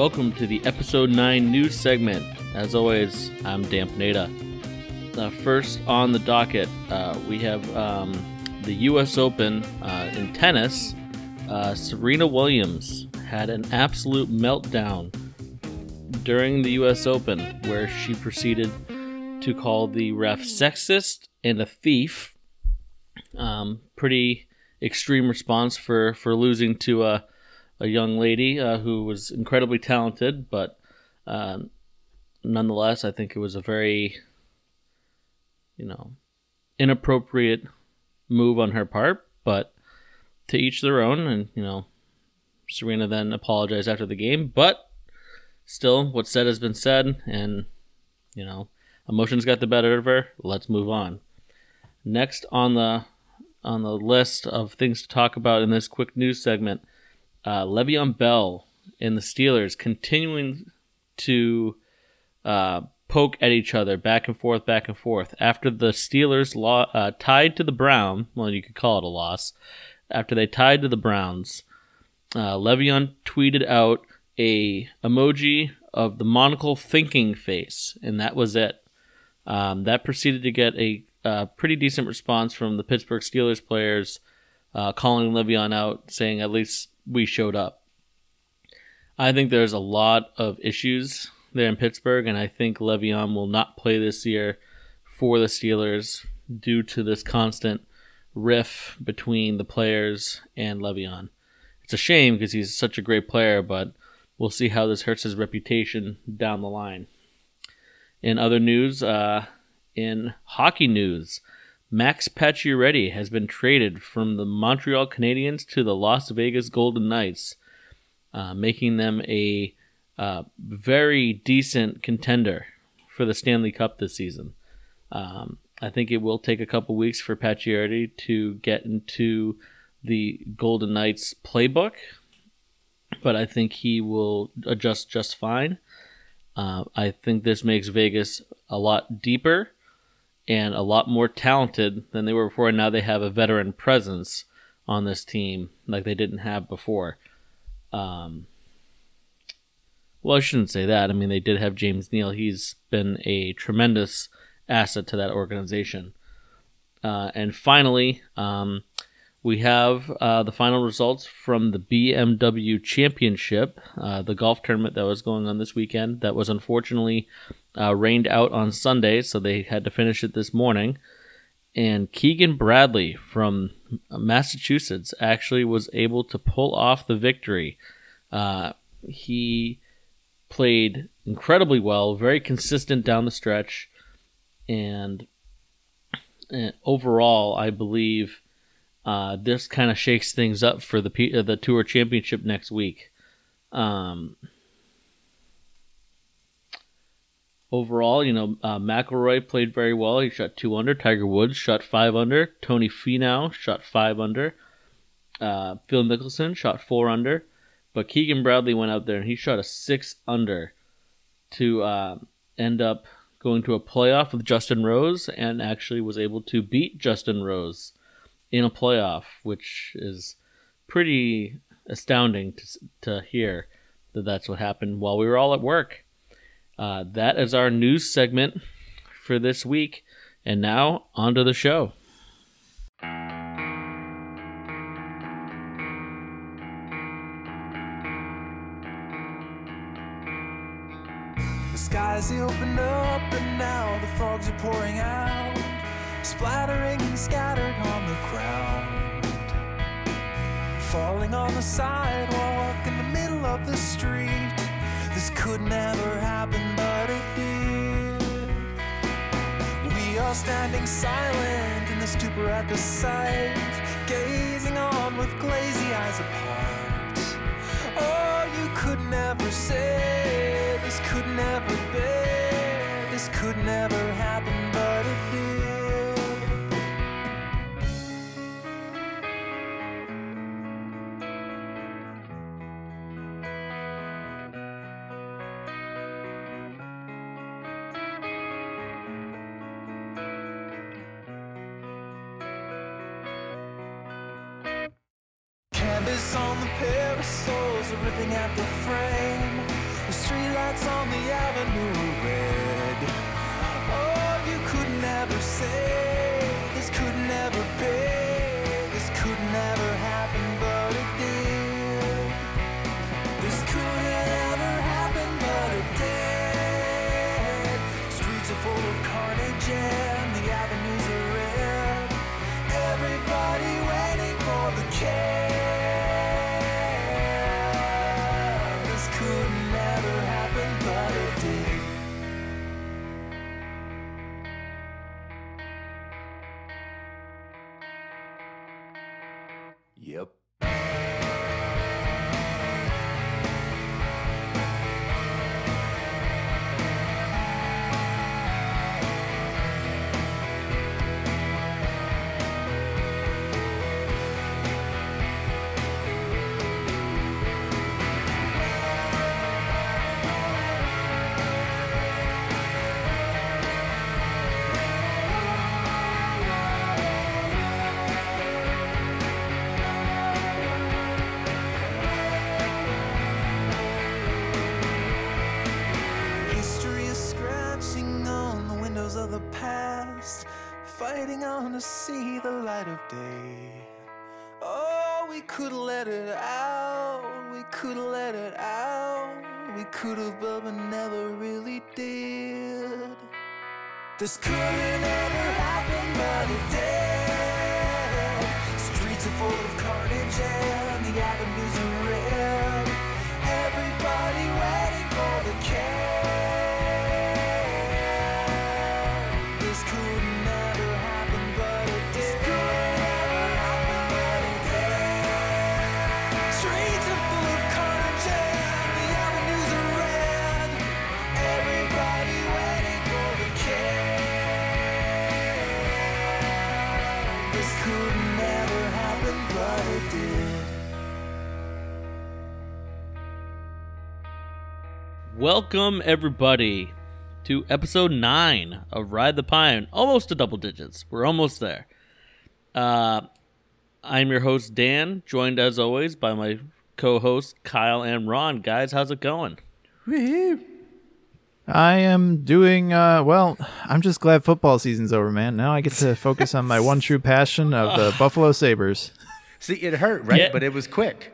welcome to the episode 9 news segment. As always, I'm Dan Nada. Uh, first on the docket, uh, we have um, the U.S. Open uh, in tennis. Uh, Serena Williams had an absolute meltdown during the U.S. Open where she proceeded to call the ref sexist and a thief. Um, pretty extreme response for, for losing to a a young lady uh, who was incredibly talented, but uh, nonetheless, I think it was a very, you know, inappropriate move on her part. But to each their own, and you know, Serena then apologized after the game, but still, what's said has been said, and you know, emotions got the better of her. Let's move on. Next on the on the list of things to talk about in this quick news segment uh, Le'Veon Bell and the Steelers continuing to uh, poke at each other back and forth, back and forth. After the Steelers lo- uh, tied to the Brown, well, you could call it a loss. After they tied to the Browns, uh, Le'Veon tweeted out a emoji of the monocle thinking face, and that was it. Um, that proceeded to get a, a, pretty decent response from the Pittsburgh Steelers players, uh, calling Le'Veon out, saying at least we showed up. I think there's a lot of issues there in Pittsburgh, and I think Le'Veon will not play this year for the Steelers due to this constant riff between the players and Le'Veon. It's a shame because he's such a great player, but we'll see how this hurts his reputation down the line. In other news, uh, in hockey news, Max Pacioretty has been traded from the Montreal Canadiens to the Las Vegas Golden Knights, uh, making them a uh, very decent contender for the Stanley Cup this season. Um, I think it will take a couple weeks for Pacioretty to get into the Golden Knights playbook, but I think he will adjust just fine. Uh, I think this makes Vegas a lot deeper and a lot more talented than they were before. And now they have a veteran presence on this team like they didn't have before. Um, well, I shouldn't say that. I mean, they did have James Neal. He's been a tremendous asset to that organization. Uh, and finally, um, we have uh, the final results from the BMW Championship, uh, the golf tournament that was going on this weekend. That was unfortunately uh, rained out on Sunday, so they had to finish it this morning. And Keegan Bradley from Massachusetts actually was able to pull off the victory. Uh, he played incredibly well, very consistent down the stretch, and, and overall, I believe uh, this kind of shakes things up for the P- uh, the Tour Championship next week. Um, overall, you know, uh, McIlroy played very well. He shot two under. Tiger Woods shot five under. Tony Finau shot five under. Uh, Phil Mickelson shot four under. But Keegan Bradley went out there and he shot a six under to uh, end up going to a playoff with Justin Rose and actually was able to beat Justin Rose in a playoff, which is pretty astounding to, to hear that that's what happened while we were all at work. Uh, that is our news segment for this week. And now, on to the show. The skies they open up, and now the frogs are pouring out, splattering and scattered on the ground. Falling on the sidewalk in the middle of the street. This could never happen, but it did. We are standing silent in the stupor at the sight, gazing on with glazy eyes apart. Oh, you could never say this could never be, this could never happen, but This could have never happened, but it did. Streets are full of carnage and the avenues are Welcome, everybody, to episode 9 of Ride the Pine. Almost to double digits. We're almost there. Uh, I'm your host, Dan, joined as always by my co hosts, Kyle and Ron. Guys, how's it going? I am doing uh, well. I'm just glad football season's over, man. Now I get to focus on my one true passion of the Buffalo Sabres. See, it hurt, right? Yeah. But it was quick.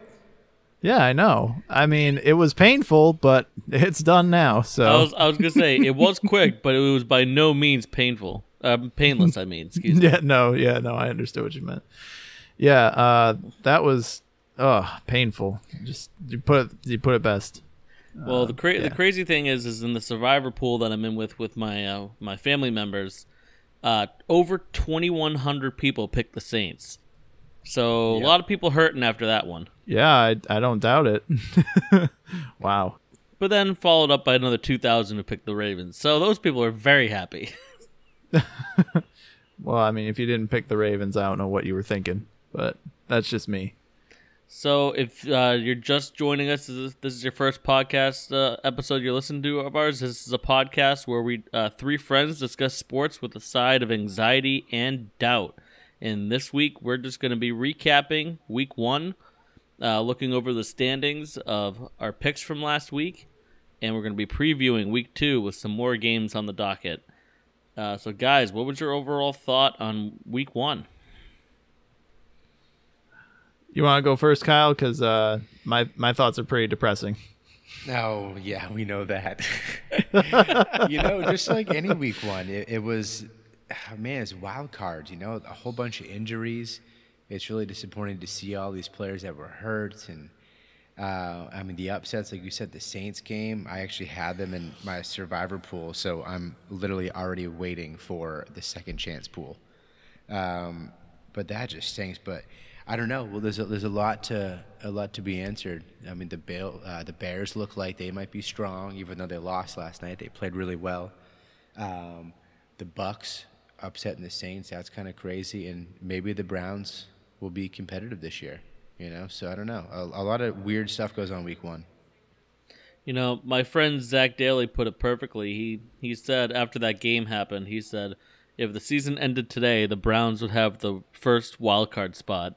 Yeah, I know. I mean, it was painful, but it's done now. So I was, I was going to say, it was quick, but it was by no means painful. Um, painless, I mean. Excuse me. yeah, no, yeah, no. I understood what you meant. Yeah, uh, that was oh painful. Just you put it, you put it best. Well, the cra- yeah. the crazy thing is, is in the survivor pool that I'm in with with my uh, my family members, uh, over 2,100 people picked the Saints. So a lot of people hurting after that one. Yeah, I, I don't doubt it. wow. But then followed up by another 2,000 who picked the Ravens. So those people are very happy. Well, I mean, if you didn't pick the Ravens, I don't know what you were thinking, but that's just me. So if uh, you're just joining us, this is, this is your first podcast uh, episode you're listening to of ours. This is a podcast where we uh, three friends discuss sports with a side of anxiety and doubt. And this week we're just going to be recapping week one, uh, looking over the standings of our picks from last week, and we're going to be previewing week two with some more games on the docket. Uh, so, guys, what was your overall thought on week one? You want to go first, Kyle? Because uh, my my thoughts are pretty depressing. Oh, yeah, we know that. you know, just like any week one, it, it was, man, it's wild cards, you know, a whole bunch of injuries. It's really disappointing to see all these players that were hurt. And, uh, I mean, the upsets, like you said, the Saints game, I actually had them in my survivor pool. So I'm literally already waiting for the second chance pool. Um, but that just stinks. But I don't know. Well, there's a, there's a lot to a lot to be answered. I mean, the uh, the Bears look like they might be strong, even though they lost last night. They played really well. Um, the Bucs upsetting the Saints. That's kind of crazy. And maybe the Browns will be competitive this year. You know, so I don't know. A, a lot of weird stuff goes on week one. You know, my friend Zach Daly put it perfectly. He he said after that game happened, he said, if the season ended today, the Browns would have the first wild card spot.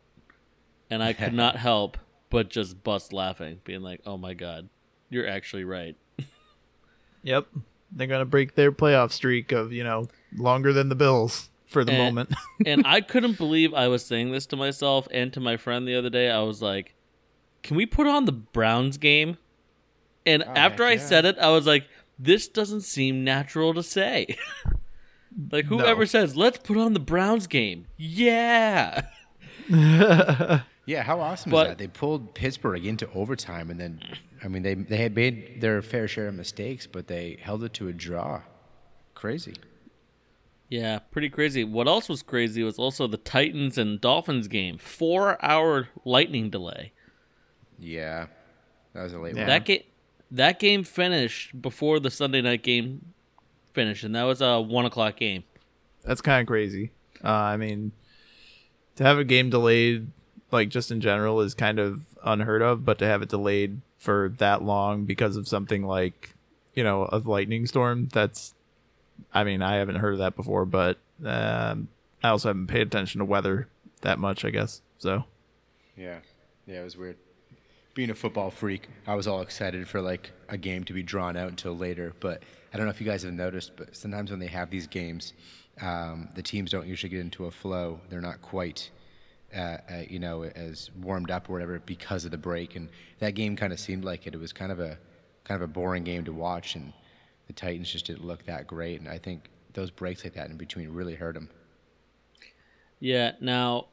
And I could not help but just bust laughing, being like, "Oh my god, you're actually right." Yep. They're gonna break their playoff streak of you know longer than the Bills for the And- moment. and I couldn't believe I was saying this to myself and to my friend the other day. I was like, "Can we put on the Browns game?" And oh, after I yeah. said it, I was like, "This doesn't seem natural to say." like whoever No. says, "Let's put on the Browns game," yeah. Yeah, how awesome But- is that? They pulled Pittsburgh into overtime, and then, I mean, they they had made their fair share of mistakes, but they held it to a draw. Crazy. Yeah, pretty crazy. What else was crazy was also the Titans and Dolphins game. Four hour lightning delay. Yeah, that was a late Yeah. one. That game that game finished before the Sunday night game finished, and that was a one o'clock game. That's kind of crazy. Uh, I mean, to have a game delayed, like just in general, is kind of unheard of. But to have it delayed for that long because of something like, you know, a lightning storm, that's, I mean, I haven't heard of that before. But um, I also haven't paid attention to weather that much, I guess. So Yeah, yeah, it was weird. Being a football freak, I was all excited for like a game to be drawn out until later. But I don't know if you guys have noticed, but sometimes when they have these games, um, the teams don't usually get into a flow. They're not quite, uh, uh, you know, as warmed up or whatever because of the break. And that game kind of seemed like it. It was kind of a kind of a boring game to watch, and the Titans just didn't look that great. And I think those breaks like that in between really hurt them. Yeah. Now,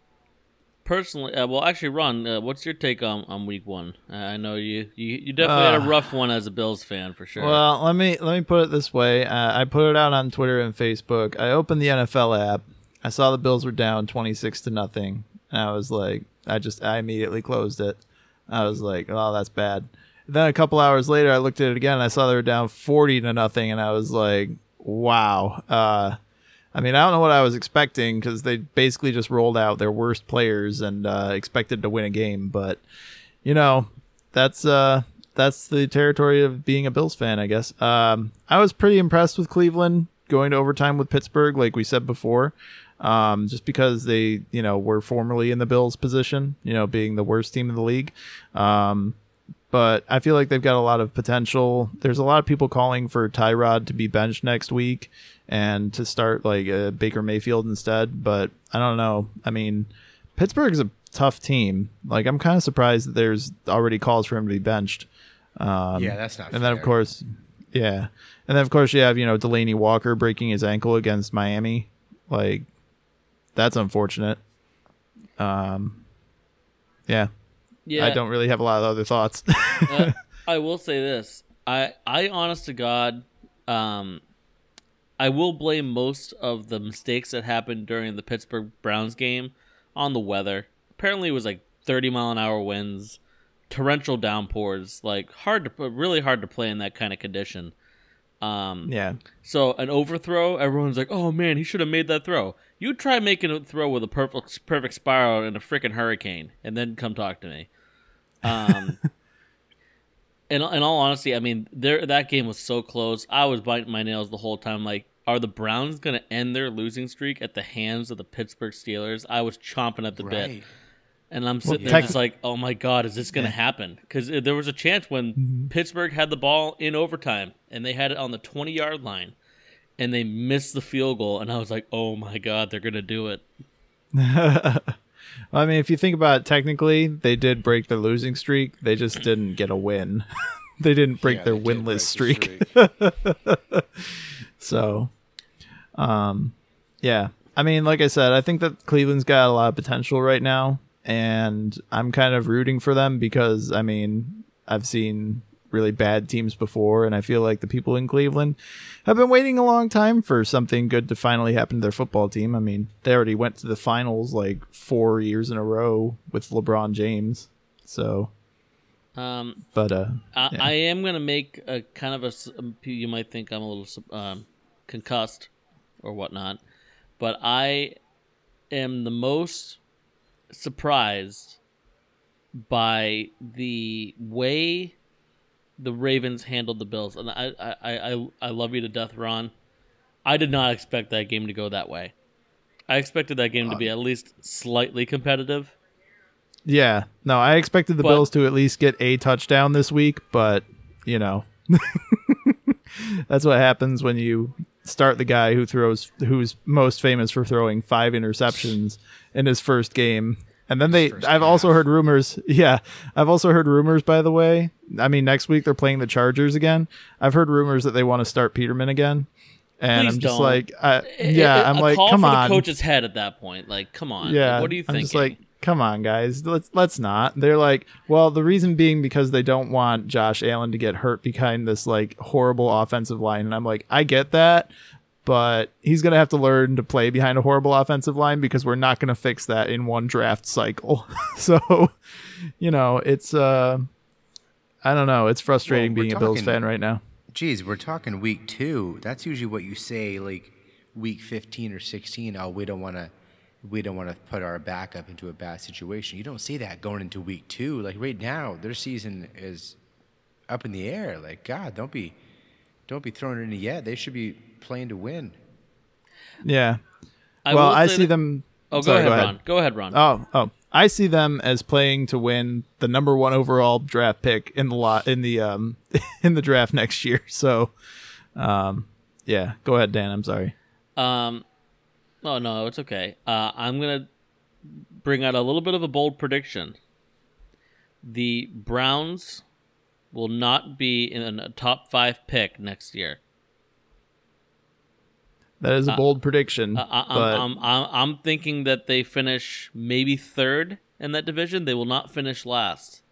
personally, uh, well, actually, Ron, uh, what's your take on, on Week One? Uh, I know you, you you definitely had a Uh, rough one as a Bills fan for sure. Well, let me let me put it this way. Uh, I put it out on Twitter and Facebook. I opened the NFL app. I saw the Bills were down twenty six to nothing, and I was like, I just I immediately closed it. I was like, oh, that's bad. Then a couple hours later, I looked at it again. and I saw they were down forty to nothing, and I was like, wow. Uh, I mean, I don't know what I was expecting because they basically just rolled out their worst players and uh, expected to win a game, but you know, that's uh that's the territory of being a Bills fan, I guess. Um, I was pretty impressed with Cleveland going to overtime with Pittsburgh, like we said before. Um, just because they, you know, were formerly in the Bills position, you know, being the worst team in the league. Um, but I feel like they've got a lot of potential. There's a lot of people calling for Tyrod to be benched next week and to start like uh, Baker Mayfield instead. But I don't know. I mean, Pittsburgh's a tough team. Like I'm kind of surprised that there's already calls for him to be benched. Um, Yeah, that's not And then of course, yeah, and then of course you have you know Delanie Walker breaking his ankle against Miami. Like that's unfortunate. Um, yeah, yeah, I don't really have a lot of other thoughts. uh, I will say this. I I honest to God, um, I will blame most of the mistakes that happened during the Pittsburgh Browns game on the weather. Apparently, it was like 30 mile an hour winds, torrential downpours, like hard to really hard to play in that kind of condition. Um, yeah, so an overthrow, everyone's like, "Oh man, he should have made that throw." You try making a throw with a perfect perfect spiral in a freaking hurricane, and then come talk to me. Um, in in all honesty, I mean, there that game was so close. I was biting my nails the whole time. Like, are the Browns going to end their losing streak at the hands of the Pittsburgh Steelers? I was chomping at the bit. Right. And I'm sitting there tech- just like, oh my god, is this going to happen? Because there was a chance when Mm-hmm. Pittsburgh had the ball in overtime and they had it on the 20 yard line and they missed the field goal. And I was like, oh my god, they're going to do it. I mean, if you think about it, technically, they did break their losing streak. They just didn't get a win. they didn't break Yeah, their winless break streak. the streak. So, um, yeah. I mean, like I said, I think that Cleveland's got a lot of potential right now, and I'm kind of rooting for them because I mean, I've seen really bad teams before, and I feel like the people in Cleveland have been waiting a long time for something good to finally happen to their football team. I mean, they already went to the finals like four years in a row with LeBron James. So, Um, but uh, I, Yeah. I am going to make a kind of a. um, You might think I'm a little um, concussed or whatnot, but I am the most surprised by the way the Ravens handled the Bills, and I I, I, I- love you to death, Ron. I did not expect that game to go that way. I expected that game to uh, be at least slightly competitive. yeah, no, I expected the But- Bills to at least get a touchdown this week, but you know, That's what happens when you start the guy who throws who's most famous for throwing five interceptions in his first game. And then they I've also heard rumors. Yeah. I've also heard rumors by the way. I mean next week they're playing the Chargers again. I've heard rumors that they want to start Peterman again. And Please I'm just don't. like I, yeah, it- I'm like come on. the coach's head at that point. Like, come on. Yeah, Like, what are you I'm thinking? like, come on, guys, let's let's not. They're like, well, the reason being because they don't want Josh Allen to get hurt behind this like horrible offensive line, and I'm like, I get that, but he's gonna have to learn to play behind a horrible offensive line because we're not gonna fix that in one draft cycle. so, you know, it's uh, I don't know, it's frustrating Well, being a Bills fan right now. Geez, we're talking week two. That's usually what you say, like week fifteen or sixteen. Oh, we don't want to, we don't want to put our backup into a bad situation. You don't see that going into week two. Like right now, their season is up in the air. Like God, don't be, don't be throwing it in yet. They should be playing to win. Yeah. I well, I see that- them. Oh, go Sorry, ahead, go ahead. Ron. Go ahead, Ron. Oh, oh. I see them as playing to win the number one overall draft pick in the lot in the um in the draft next year. So, um, yeah. Go ahead, Dan. I'm sorry. Um, oh no, it's okay. Uh, I'm gonna bring out a little bit of a bold prediction. The Browns will not be in a top five pick next year. That is a bold prediction, Uh, I, I'm, but I'm, I'm, I'm thinking that they finish maybe third in that division. They will not finish last.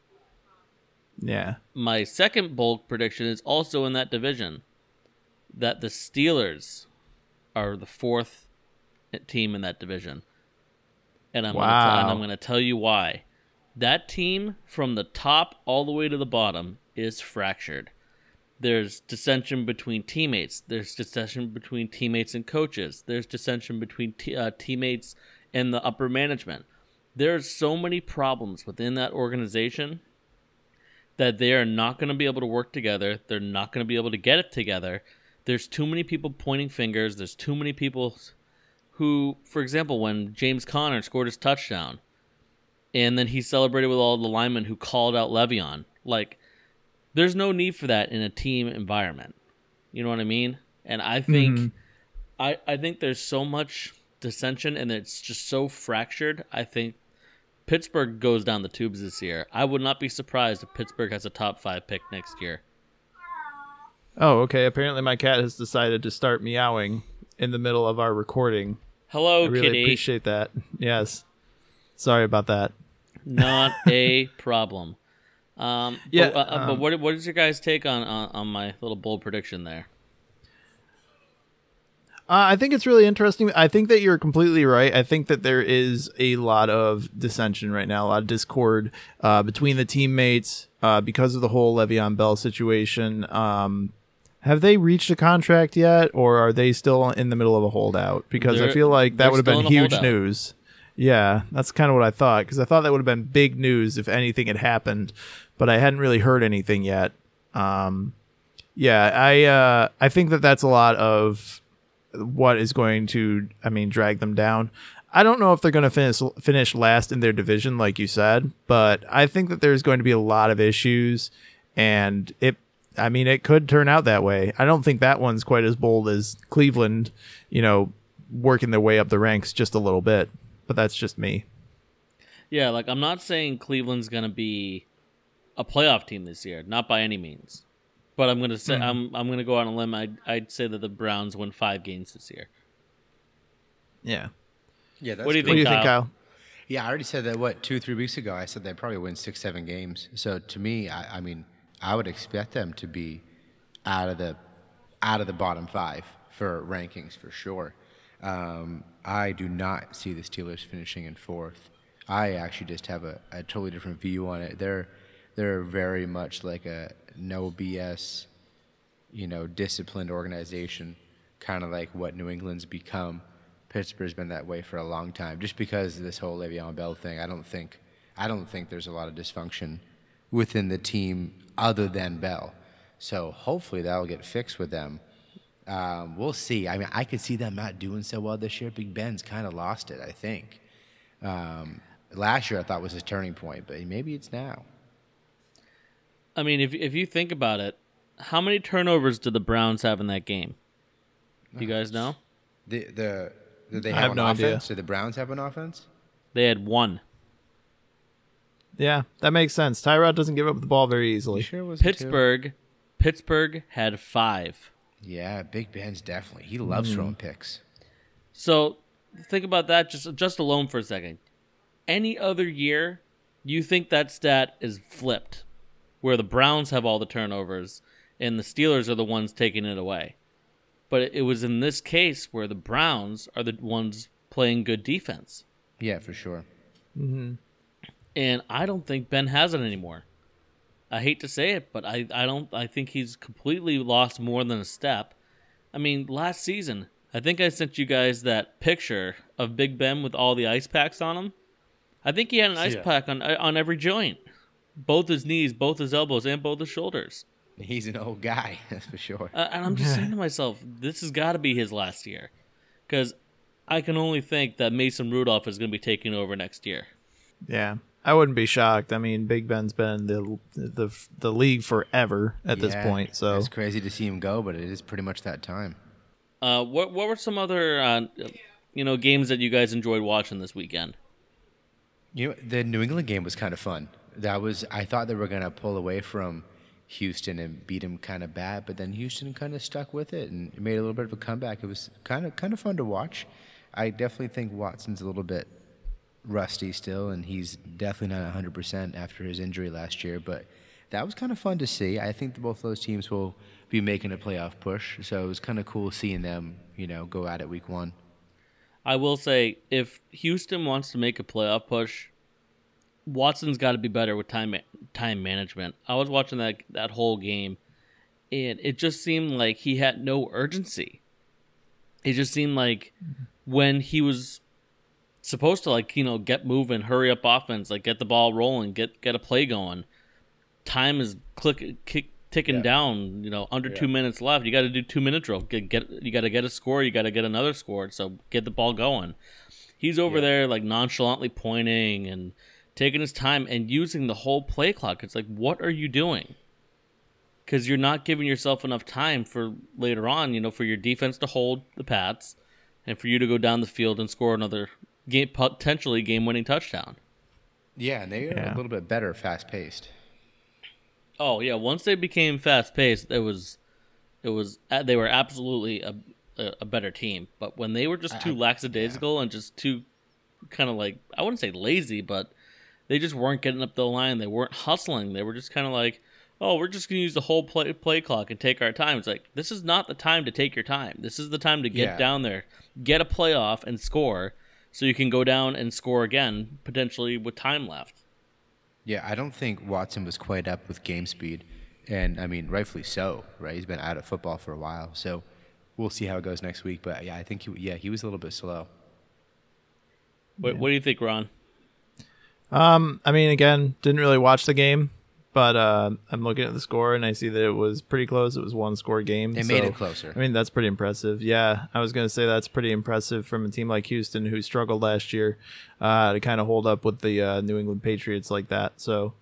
yeah, My second bold prediction is also in that division that the Steelers are the fourth team in that division. And I'm, gonna, t- and I'm going to tell you why. That team, from the top all the way to the bottom, is fractured. There's dissension between teammates. There's dissension between teammates and coaches. There's dissension between te- uh, teammates and the upper management. There's so many problems within that organization that they are not going to be able to work together. They're not going to be able to get it together. There's too many people pointing fingers. There's too many people who, for example, when James Conner scored his touchdown, and then he celebrated with all the linemen who called out Le'Veon. Like, there's no need for that in a team environment. You know what I mean? And I think, mm-hmm. I I think there's so much dissension and it's just so fractured. I think Pittsburgh goes down the tubes this year. I would not be surprised if Pittsburgh has a top five pick next year. Oh, okay. Apparently, my cat has decided to start meowing in the middle of our recording. Hello, I really kitty. appreciate that. Yes. Sorry about that. Not a problem. Um, Yeah, But, uh, but um, what what is your guys' take on, on on my little bold prediction there? Uh, I think it's really interesting. I think that you're completely right. I think that there is a lot of dissension right now, a lot of discord uh, between the teammates uh, because of the whole Le'Veon Bell situation. Um, have they reached a contract yet, or are they still in the middle of a holdout? Because I They're- feel like that would have been huge holdout. news. Yeah, that's kind of what I thought because I thought that would have been big news if anything had happened, but I hadn't really heard anything yet. Um, yeah, I uh, I think that that's a lot of what is going to I mean drag them down. I don't know if they're going to finish finish last in their division like you said, but I think that there's going to be a lot of issues and it I mean it could turn out that way. I don't think that one's quite as bold as Cleveland, you know, working their way up the ranks just a little bit, but that's just me. Yeah, like I'm not saying Cleveland's gonna be a playoff team this year, not by any means. But I'm gonna say hmm. I'm I'm gonna go on a limb. I'd, I'd say that the Browns win five games this year. Yeah. Yeah, that's What do you What do you think, Kyle? Kyle? Yeah, I already said that. What two, three weeks ago? I said they'd probably win six, seven games. So to me, I, I mean, I would expect them to be out of the out of the bottom five for rankings for sure. Um, I do not see the Steelers finishing in fourth. I actually just have a, a totally different view on it. They're they're very much like a no BS, you know, disciplined organization, kind of like what New England's become. Pittsburgh's been that way for a long time, just because of this whole Le'Veon Bell thing. I don't think, I don't think there's a lot of dysfunction within the team other than Bell. So hopefully that'll get fixed with them. Um, we'll see. I mean, I could see them not doing so well this year. Big Ben's kind of lost it. I think. Um, last year I thought was his turning point, but maybe it's now. I mean, if if you think about it, How many turnovers did the Browns have in that game? Do you guys know? The the do they I have, have an no idea. offense? Do the Browns have an offense? They had one. Yeah, that makes sense. Tyrod doesn't give up the ball very You easily. sure was two? Pittsburgh, Pittsburgh had five. Yeah, Big Ben's definitely. He loves Mm-hmm. throwing picks. So think about that just just alone for a second. Any other year, you think that stat is flipped, where the Browns have all the turnovers and the Steelers are the ones taking it away. But it, it was in this case where the Browns are the ones playing good defense, Yeah, for sure. And I don't think Ben has it anymore. I hate to say it, but I, I don't I think he's completely lost more than a step. I mean, last season, I think I sent you guys that picture of Big Ben with all the ice packs on him. I think he had an ice Yeah. pack on on every joint, both his knees, both his elbows, and both his shoulders. He's an old guy, that's for sure. Uh, and I'm just saying to myself, this has got to be his last year, because I can only think that Mason Rudolph is going to be taking over next year. Yeah, I wouldn't be shocked. I mean, Big Ben's been the the the league forever at this point. So it's crazy to see him go, but it is pretty much that time. Uh, what what were some other uh, you know games that you guys enjoyed watching this weekend? You know, the New England game was kind of fun. That was I thought they were gonna pull away from Houston and beat him kind of bad, but then Houston kind of stuck with it and made a little bit of a comeback. It was kind of kind of fun to watch. I definitely think Watson's a little bit rusty still, and he's definitely not 100% after his injury last year. But that was kind of fun to see. I think both those teams will be making a playoff push, so it was kind of cool seeing them, you know, go at it week one. I will say, if Houston wants to make a playoff push, Watson's got to be better with time time management. I was watching that that whole game, and it just seemed like he had no urgency. It just seemed like when he was supposed to like you know get moving, hurry up offense, like get the ball rolling, get get a play going. Time is click kick, ticking Yeah. down. You know, under two minutes left. You got to do two minute drill. Get get you got to get a score. You got to get another score. So get the ball going. He's over there like nonchalantly pointing and taking his time and using the whole play clock. It's like, what are you doing? Because you're not giving yourself enough time for later on. You know, for your defense to hold the Pats and for you to go down the field and score another game, potentially game-winning touchdown. Yeah, and they are Yeah. a little bit better, fast paced. Oh yeah, once they became fast paced, it was, it was they were absolutely a, a, a better team. But when they were just too lackadaisical and just too kind of like I wouldn't say lazy, but they just weren't getting up the line. They weren't hustling. They were just kind of like, oh, we're just gonna use the whole play play clock and take our time. It's like this is not the time to take your time. This is the time to get Yeah. down there, get a playoff, and score, so you can go down and score again, potentially with time left. Yeah, I don't think Watson was quite up with game speed, and I mean, rightfully so, right? He's been out of football for a while, so we'll see how it goes next week. But yeah, I think he, yeah, he was a little bit slow. What, what do you think, Ron? Um, I mean, again, didn't really watch the game, but uh, I'm looking at the score and I see that it was pretty close. It was one score game. It made it closer. I mean, that's pretty impressive. Yeah, I was gonna say that's pretty impressive from a team like Houston who struggled last year uh, to kind of hold up with the uh, New England Patriots like that. So,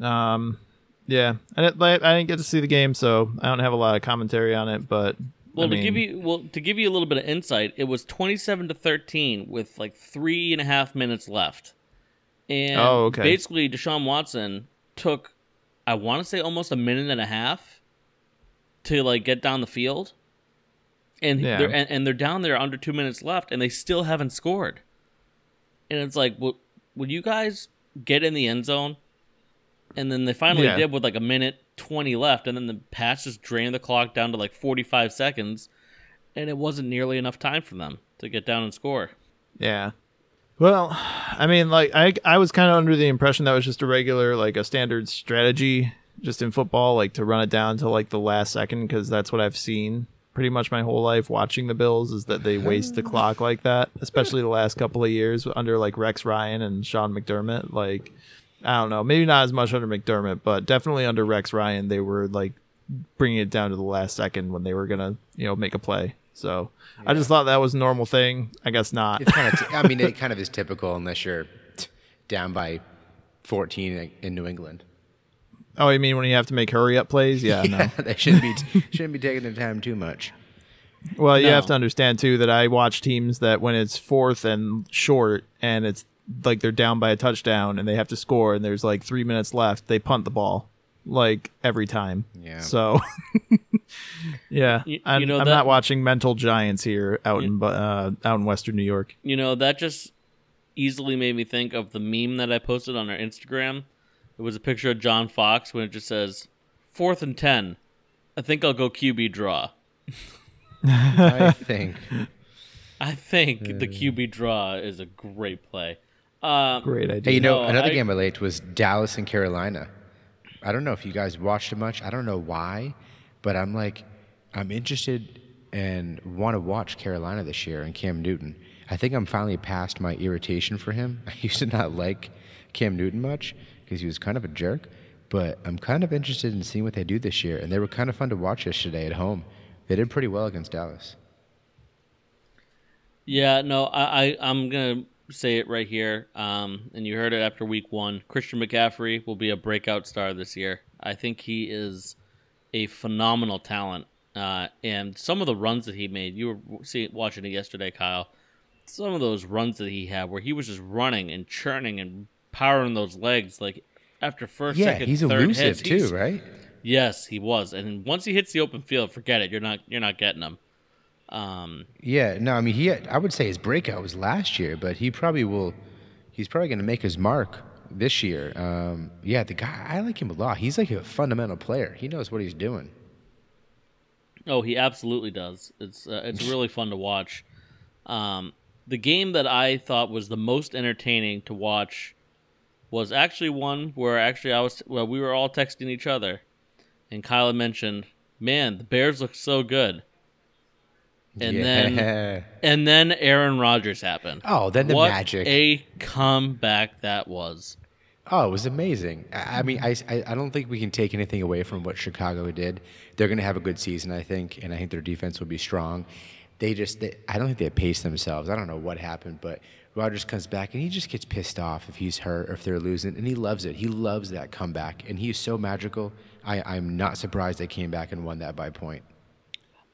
um, yeah, I didn't, I didn't get to see the game, so I don't have a lot of commentary on it. But Well, I to give you well to give you a little bit of insight, it was twenty-seven to thirteen with like three and a half minutes left, and Oh, okay. basically Deshaun Watson took, I want to say almost a minute and a half to like get down the field, and Yeah. they're and, and they're down there under two minutes left, and they still haven't scored, and it's like, well, would you guys get in the end zone? And then they finally Yeah. did with like a minute 20 left, and then the Pats just drained the clock down to like 45 seconds, and it wasn't nearly enough time for them to get down and score. Yeah. Well, I mean, like I I was kind of under the impression that was just a regular like a standard strategy just in football, like to run it down to like the last second because that's what I've seen pretty much my whole life watching the Bills is that they waste the clock like that, especially the last couple of years under like Rex Ryan and Sean McDermott. Like I don't know, maybe not as much under McDermott, but definitely under Rex Ryan, they were like bringing it down to the last second when they were gonna you know make a play. So I just thought that was a normal thing. I guess not. It's kind of, t- I mean, it kind of is typical unless you're t- down by 14 in- New England. Oh, you mean when you have to make hurry up plays? Yeah, no. they shouldn't be shouldn't be taking their time too much. Well, you have to understand too that I watch teams that when it's fourth and short and it's like they're down by a touchdown and they have to score and there's like three minutes left, they punt the ball like every time. Yeah. So, yeah, You- I'm, you know I'm that- not watching mental giants here out in uh, out in Western New York. You know, that just easily made me think of the meme that I posted on our Instagram. It was a picture of John Fox when it just says, fourth and 10. I think I'll go QB draw. I think. I think the QB draw is a great play. Um, Great idea. Hey, you know, No, another I- game I liked was Dallas and Carolina. I don't know if you guys watched it much. I don't know why, but I'm like, I'm interested and want to watch Carolina this year and Cam Newton. I think I'm finally past my irritation for him. I used to not like Cam Newton much because he was kind of a jerk, but I'm kind of interested in seeing what they do this year. And they were kind of fun to watch yesterday at home. They did pretty well against Dallas. Yeah, no, I, I I'm gonna say it right here. Um, and you heard it after week one. Christian McCaffrey will be a breakout star this year. I think he is a phenomenal talent. Uh, and some of the runs that he made, you were see, watching it yesterday, Kyle. Some of those runs that he had, where he was just running and churning and powering those legs, like after first, Yeah, second, he's third elusive hits, too, right? Yes, he was. And once he hits the open field, forget it. You're not you're not getting him. Um, Yeah, no, I mean he. Had, I would say his breakout was last year, but he probably will. He's probably going to make his mark this year. Um, yeah, the guy I like him a lot. He's like a fundamental player. He knows what he's doing. Oh, he absolutely does. It's uh, it's really fun to watch. Um, the game that I thought was the most entertaining to watch was actually one where actually I was well, we were all texting each other, and Kyla mentioned, "Man, the Bears look so good." And yeah. then and then Aaron Rodgers happened. oh, then the what magic. a comeback that was. Oh, it was amazing. I I mean, I, I don't think we can take anything away from what Chicago did. They're going to have a good season, I think, and I think their defense will be strong. They just, they, I don't think they paced themselves. I don't know what happened, but Rodgers comes back and he just gets pissed off if he's hurt or if they're losing, and he loves it. He loves that comeback, and he's so magical. I, I'm not surprised they came back and won that by point.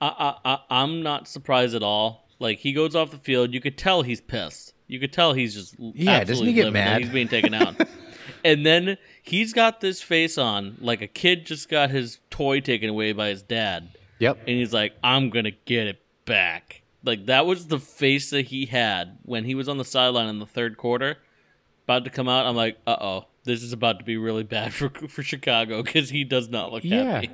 I, I, I, I'm not surprised at all. Like he goes off the field, you could tell he's pissed. You could tell he's just Yeah, doesn't he get mad? He's being taken out, and then he's got this face on like a kid just got his toy taken away by his dad, Yep. and he's like, "I'm gonna get it back." Like that was the face that he had when he was on the sideline in the third quarter, about to come out. I'm like, "Uh oh, this is about to be really bad for for Chicago because he does not look Yeah. happy."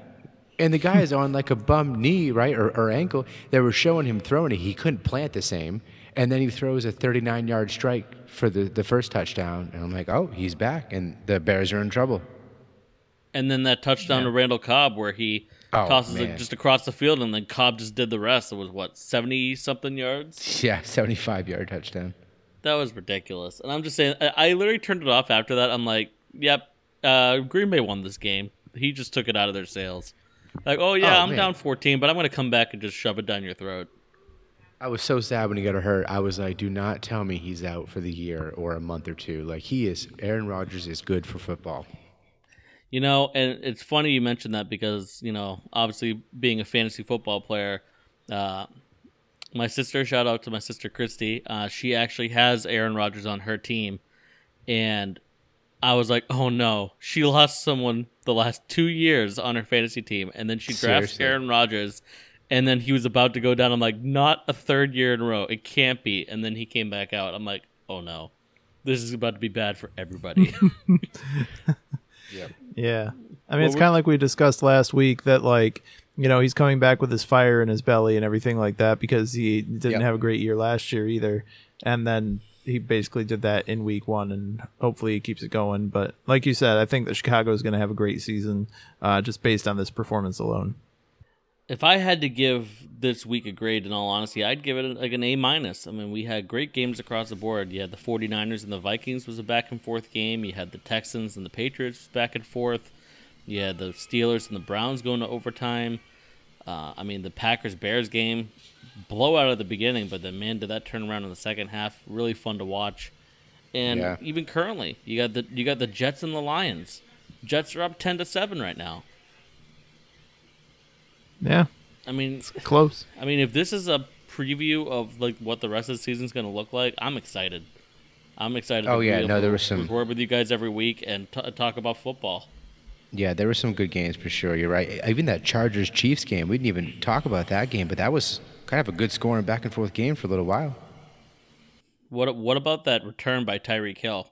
And the guy is on like a bum knee, right, or, or ankle. They were showing him throwing it. He couldn't plant the same. And then he throws a 39 yard strike for the, the first touchdown. And I'm like, oh, he's back. And the Bears are in trouble. And then that touchdown to Randall Cobb where he Oh, tosses it just across the field, and then Cobb just did the rest. It was what seventy something yards. Yeah, 75 yard touchdown. That was ridiculous. And I'm just saying, I, I literally turned it off after that. I'm like, yep, uh, Green Bay won this game. He just took it out of their sails. Like, oh yeah, Oh, I'm man. down 14, but I'm gonna come back and just shove it down your throat. I was so sad when he got hurt. I was like, do not tell me he's out for the year or a month or two. Like, he is, Aaron Rodgers is good for football. You know, and it's funny you mentioned that because you know, obviously being a fantasy football player, uh, my sister, shout out to my sister Christy, uh, she actually has Aaron Rodgers on her team, and I was like, oh no, she lost someone the last two years on her fantasy team, and then she drafts Seriously. Aaron Rodgers, and then he was about to go down. I'm like, not a third year in a row, it can't be, and then he came back out. I'm like, oh no, this is about to be bad for everybody. Yeah. I mean, Well, it's kind of like we discussed last week that, like, you know, he's coming back with his fire in his belly and everything like that because he didn't Yep. have a great year last year either. And then he basically did that in week one and hopefully he keeps it going. But like you said, I think that Chicago is going to have a great season uh, just based on this performance alone. if I had to give this week a grade, in all honesty, I'd give it like an A minus. I mean, we had great games across the board. You had the 49ers and the Vikings was a back and forth game. You had the Texans and the Patriots back and forth. You had the Steelers and the Browns going to overtime. Uh, I mean, the Packers Bears game blowout at the beginning, but then man, did that turn around in the second half? Really fun to watch. And Yeah. even currently, you got the you got the Jets and the Lions. Jets are up ten to seven right now. Yeah, I mean, close. I mean, if this is a preview of like what the rest of the season's going to look like, I'm excited. I'm excited. Oh, to yeah, be able no, there was some- record with you guys every week and t- talk about football. Yeah, there were some good games for sure. You're right. Even that Chargers Chiefs game, we didn't even talk about that game, but that was kind of a good scoring back and forth game for a little while. What What about that return by Tyreek Hill?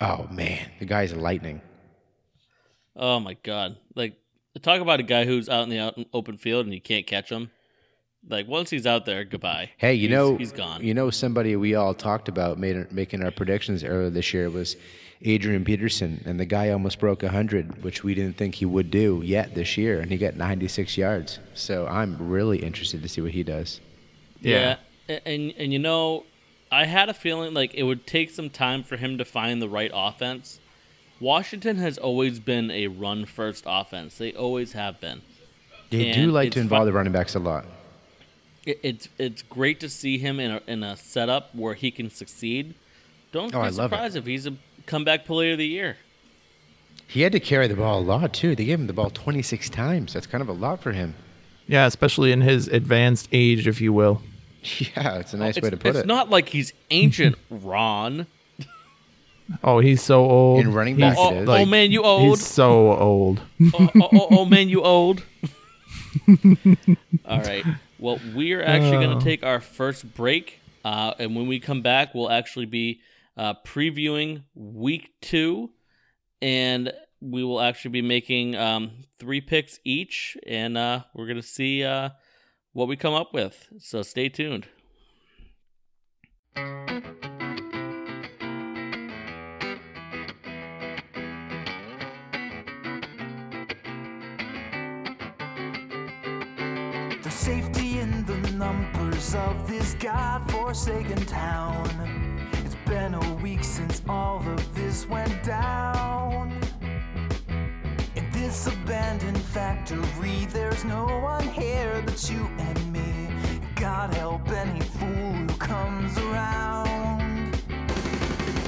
Oh man, the guy's lightning. Oh my god! Like talk about a guy who's out in the open field and you can't catch him. Like once he's out there, goodbye. Hey, you He's- know, he's gone. You know, somebody we all talked about made, making our predictions earlier this year was Adrian Peterson, and the guy almost broke 100, which we didn't think he would do yet this year, and he got 96 yards. So I'm really interested to see what he does. Yeah. a- And and you know, I had a feeling like it would take some time for him to find the right offense. Washington has always been a run first offense. They always have been. They And do like to involve fu- the running backs a lot. It, it's it's great to see him in a in a setup where he can succeed. Don't Oh, be I surprised if he's a comeback player of the year. He had to carry the ball a lot too. They gave him the ball 26 times. That's kind of a lot for him. Yeah, especially in his advanced age, if you will. Yeah, it's a nice it's, way to put it's it. It's not like he's ancient, Ron. Oh, he's so old. In running He's back, Oh, it is. oh, oh, oh man, you old. He's so old. oh, oh, oh, oh, man, you old. All right. Well, we're actually going Oh. to take our first break, uh, and when we come back, we'll actually be uh, previewing week two, and we will actually be making um, three picks each, and uh, we're going to see uh, what we come up with. So stay tuned. Safety in the numbers of this god-forsaken town. It's been a week since all of this went down. In this abandoned factory, there's no one here but you and me. God help any fool who comes around.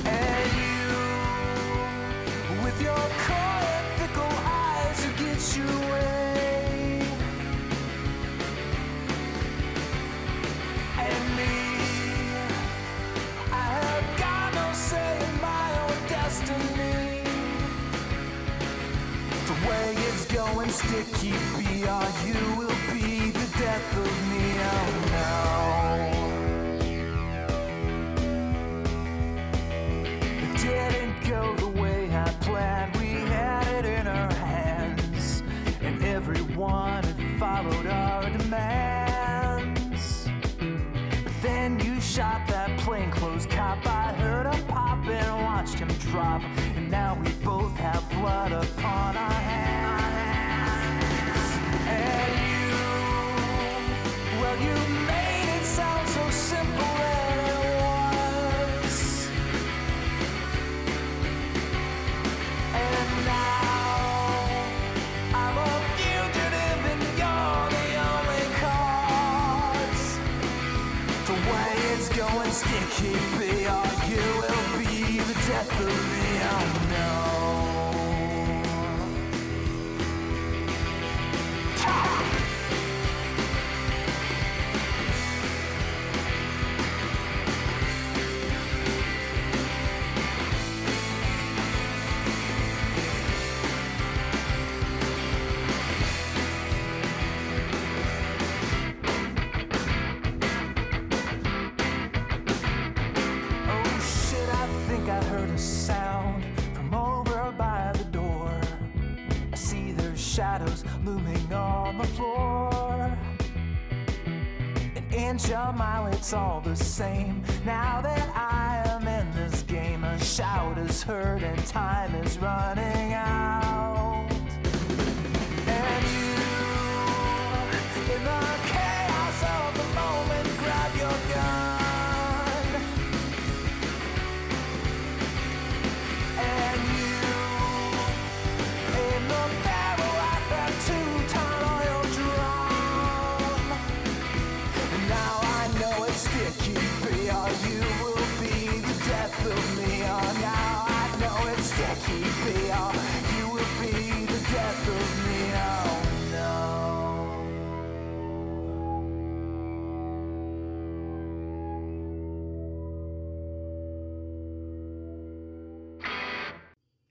And you, with your going, sticky BRU will be the death of me. Oh no. It didn't go the way I planned. We had it in our hands, and everyone going, sticky BRU will be the death of me. Oh no.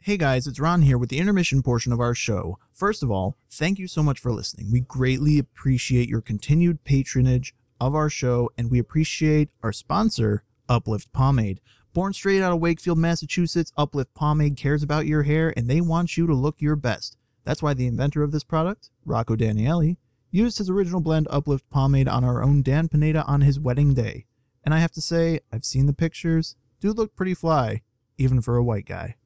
Hey guys, it's Ron here with the intermission portion of our show. First of all, thank you so much for listening. We greatly appreciate your continued patronage of our show, and we appreciate our sponsor, Uplift Pomade. Born straight out of Wakefield, Massachusetts, Uplift Pomade cares about your hair and they want you to look your best. That's why the inventor of this product, Rocco Daniele, used his original blend Uplift Pomade on our own Dan Pineda on his wedding day. And I have to say, I've seen the pictures. Dude look pretty fly, even for a white guy.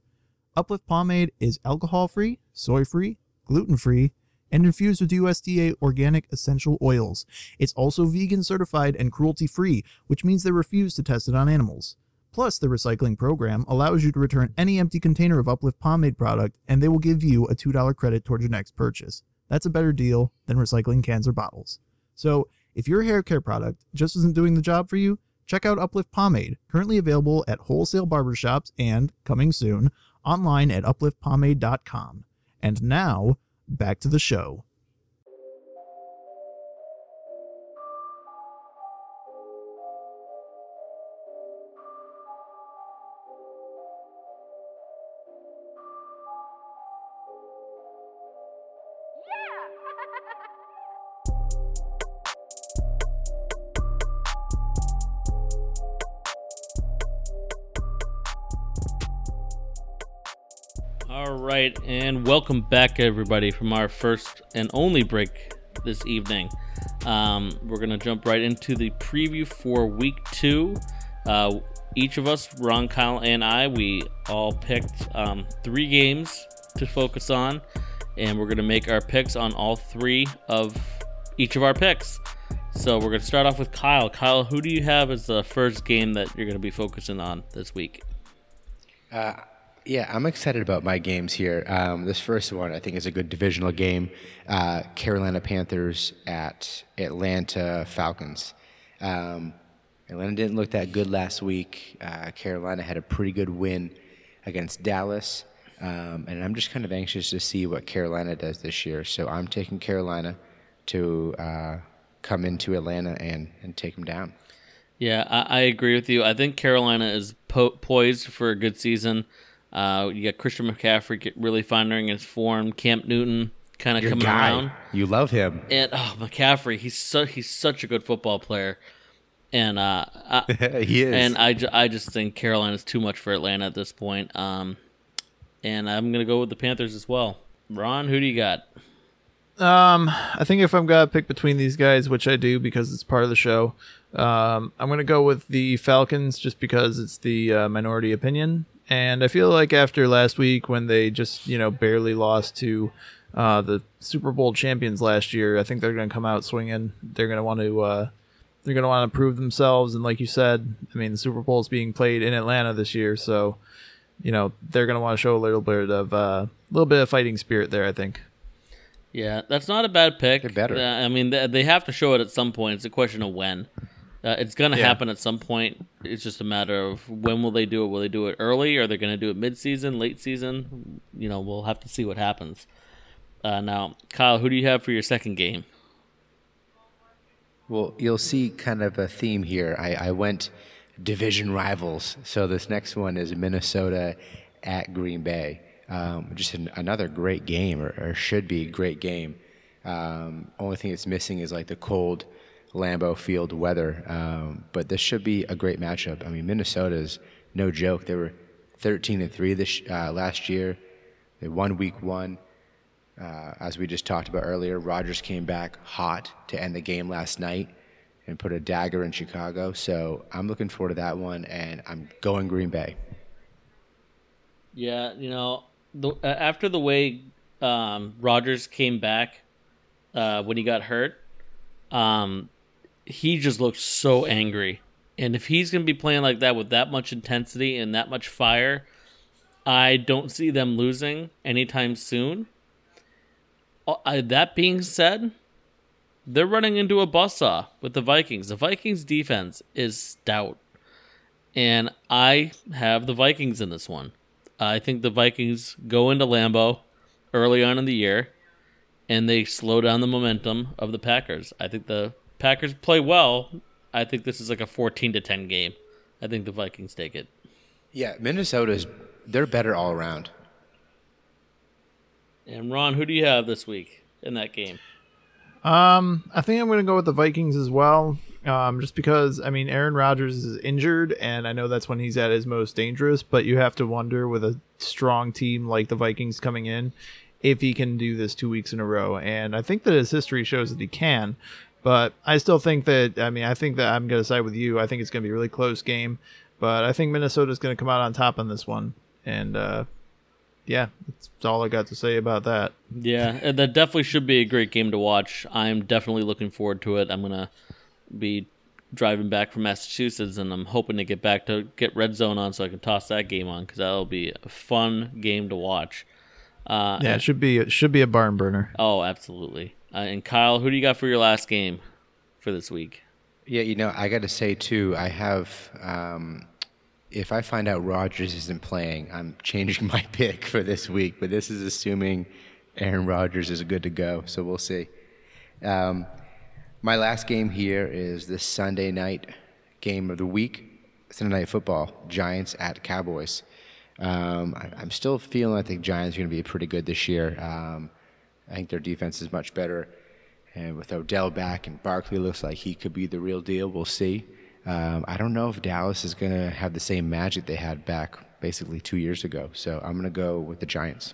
Uplift Pomade is alcohol free, soy free, gluten free, and infused with USDA organic essential oils. It's also vegan certified and cruelty free, which means they refuse to test it on animals. Plus, the recycling program allows you to return any empty container of Uplift Pomade product, and they will give you a $2 credit towards your next purchase. That's a better deal than recycling cans or bottles. So, if your hair care product just isn't doing the job for you, check out Uplift Pomade, currently available at wholesale barbershops and, coming soon, online at upliftpomade.com. And now, back to the show. Right, and welcome back, everybody, from our first and only break this evening. Um, we're going to jump right into the preview for week two. Uh, each of us, Ron, Kyle, and I, we all picked um, three games to focus on, and we're going to make our picks on all three of each of our picks. So we're going to start off with Kyle. Kyle, who do you have as the first game that you're going to be focusing on this week? Uh, yeah, I'm excited about my games here. Um, this first one, I think, is a good divisional game. Uh, Carolina Panthers at Atlanta Falcons. Um, Atlanta didn't look that good last week. Uh, Carolina had a pretty good win against Dallas. Um, and I'm just kind of anxious to see what Carolina does this year. So I'm taking Carolina to uh, come into Atlanta and, and take them down. Yeah, I, I agree with you. I think Carolina is po- poised for a good season. Uh, you got Christian McCaffrey get really finding his form. Cam Newton kind of coming guy, around. you love him. And oh, McCaffrey, he's so he's such a good football player. And uh, I, he is. and I, I just think Carolina's too much for Atlanta at this point. Um, and I'm gonna go with the Panthers as well. Ron, who do you got? Um, I think if I'm gonna pick between these guys, which I do because it's part of the show, um, I'm gonna go with the Falcons just because it's the uh, minority opinion, and I feel like after last week when they just you know barely lost to uh, the Super Bowl champions last year, I think they're gonna come out swinging. They're gonna want to uh, they're gonna want to prove themselves, and like you said, I mean the Super Bowl is being played in Atlanta this year, so you know they're gonna want to show a little bit of a uh, little bit of fighting spirit there. I think. Yeah, that's not a bad pick. They're better. Uh, I mean, they, they have to show it at some point. It's a question of when. Uh, it's going to Yeah. happen at some point. It's just a matter of when will they do it? Will they do it early? Are they going to do it mid-season, late season? You know, we'll have to see what happens. Uh, now, Kyle, who do you have for your second game? Well, you'll see kind of a theme here. I, I went division rivals. So this next one is Minnesota at Green Bay. Um, just an, another great game, or, or should be a great game. Um, only thing it's missing is like the cold Lambeau Field weather. Um, but this should be a great matchup. I mean, Minnesota's no joke. They were 13 and three this uh, last year. They won Week One. Uh, as we just talked about earlier, Rodgers came back hot to end the game last night and put a dagger in Chicago. So I'm looking forward to that one, and I'm going Green Bay. Yeah, you know, the, uh, after the way um, Rodgers came back uh, when he got hurt, um, he just looked so angry. And if he's going to be playing like that with that much intensity and that much fire, I don't see them losing anytime soon. Uh, that being said, they're running into a buzzsaw with the Vikings. The Vikings defense is stout. And I have the Vikings in this one. I think the Vikings go into Lambeau early on in the year and they slow down the momentum of the Packers. I think the Packers play well. I think this is like a 14 to 10 game. I think the Vikings take it. Yeah, Minnesota's they're better all around. And Ron, who do you have this week in that game? Um, I think I'm going to go with the Vikings as well. Um, just because I mean Aaron Rodgers is injured, and I know that's when he's at his most dangerous. But you have to wonder with a strong team like the Vikings coming in, if he can do this two weeks in a row. And I think that his history shows that he can. But I still think that I mean I think that I'm going to side with you. I think it's going to be a really close game, but I think Minnesota's going to come out on top on this one. And uh, yeah, that's all I got to say about that. Yeah, and that definitely should be a great game to watch. I'm definitely looking forward to it. I'm gonna be driving back from Massachusetts, and I'm hoping to get back to get Red Zone on so I can toss that game on because that'll be a fun game to watch. Uh, Yeah, it should be it should be a barn burner. Oh, absolutely. Uh, and Kyle, who do you got for your last game for this week? Yeah, you know, I got to say too, I have. Um, if I find out Rodgers isn't playing, I'm changing my pick for this week. But this is assuming Aaron Rodgers is good to go, so we'll see. Um, my last game here is the Sunday night game of the week, Sunday night football, Giants at Cowboys. Um, I, I'm still feeling I think Giants are going to be pretty good this year. Um, I think their defense is much better. And with Odell back and Barkley looks like he could be the real deal. We'll see. Um, I don't know if Dallas is going to have the same magic they had back basically two years ago. So I'm going to go with the Giants.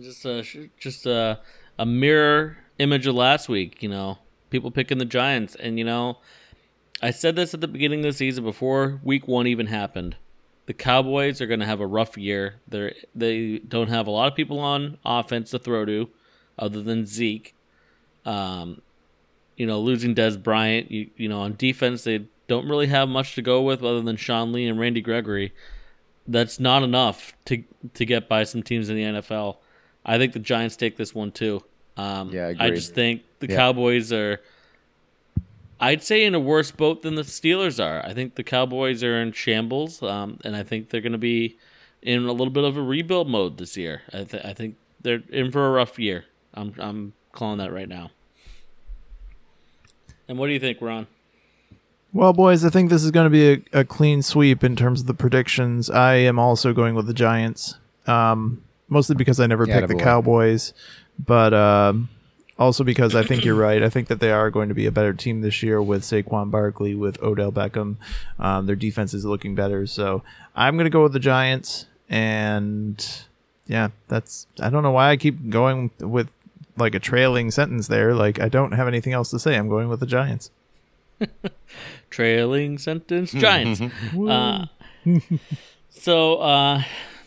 Just a just a, a mirror image of last week. You know, people picking the Giants, and you know, I said this at the beginning of the season before Week One even happened. The Cowboys are going to have a rough year. They they don't have a lot of people on offense to throw to, other than Zeke. Um, you know, losing Dez Bryant. You you know, on defense they don't really have much to go with other than Sean Lee and Randy Gregory. That's not enough to to get by some teams in the NFL. I think the Giants take this one too. Um, Yeah, I I just think the Yeah. Cowboys are. I'd say in a worse boat than the Steelers are. I think the Cowboys are in shambles, um, and I think they're going to be in a little bit of a rebuild mode this year. I, th- I think they're in for a rough year. I'm I'm calling that right now. And what do you think, Ron? Well, boys, I think this is going to be a, a clean sweep in terms of the predictions. I am also going with the Giants, um, mostly because I never Yeah, picked the attaboy. Cowboys, but um, also because I think you're right. I think that they are going to be a better team this year with Saquon Barkley, with Odell Beckham. Um, their defense is looking better, so I'm going to go with the Giants. And yeah, that's I don't know why I keep going with like a trailing sentence there. Like I don't have anything else to say. I'm going with the Giants. Trailing sentence Giants. uh, so uh,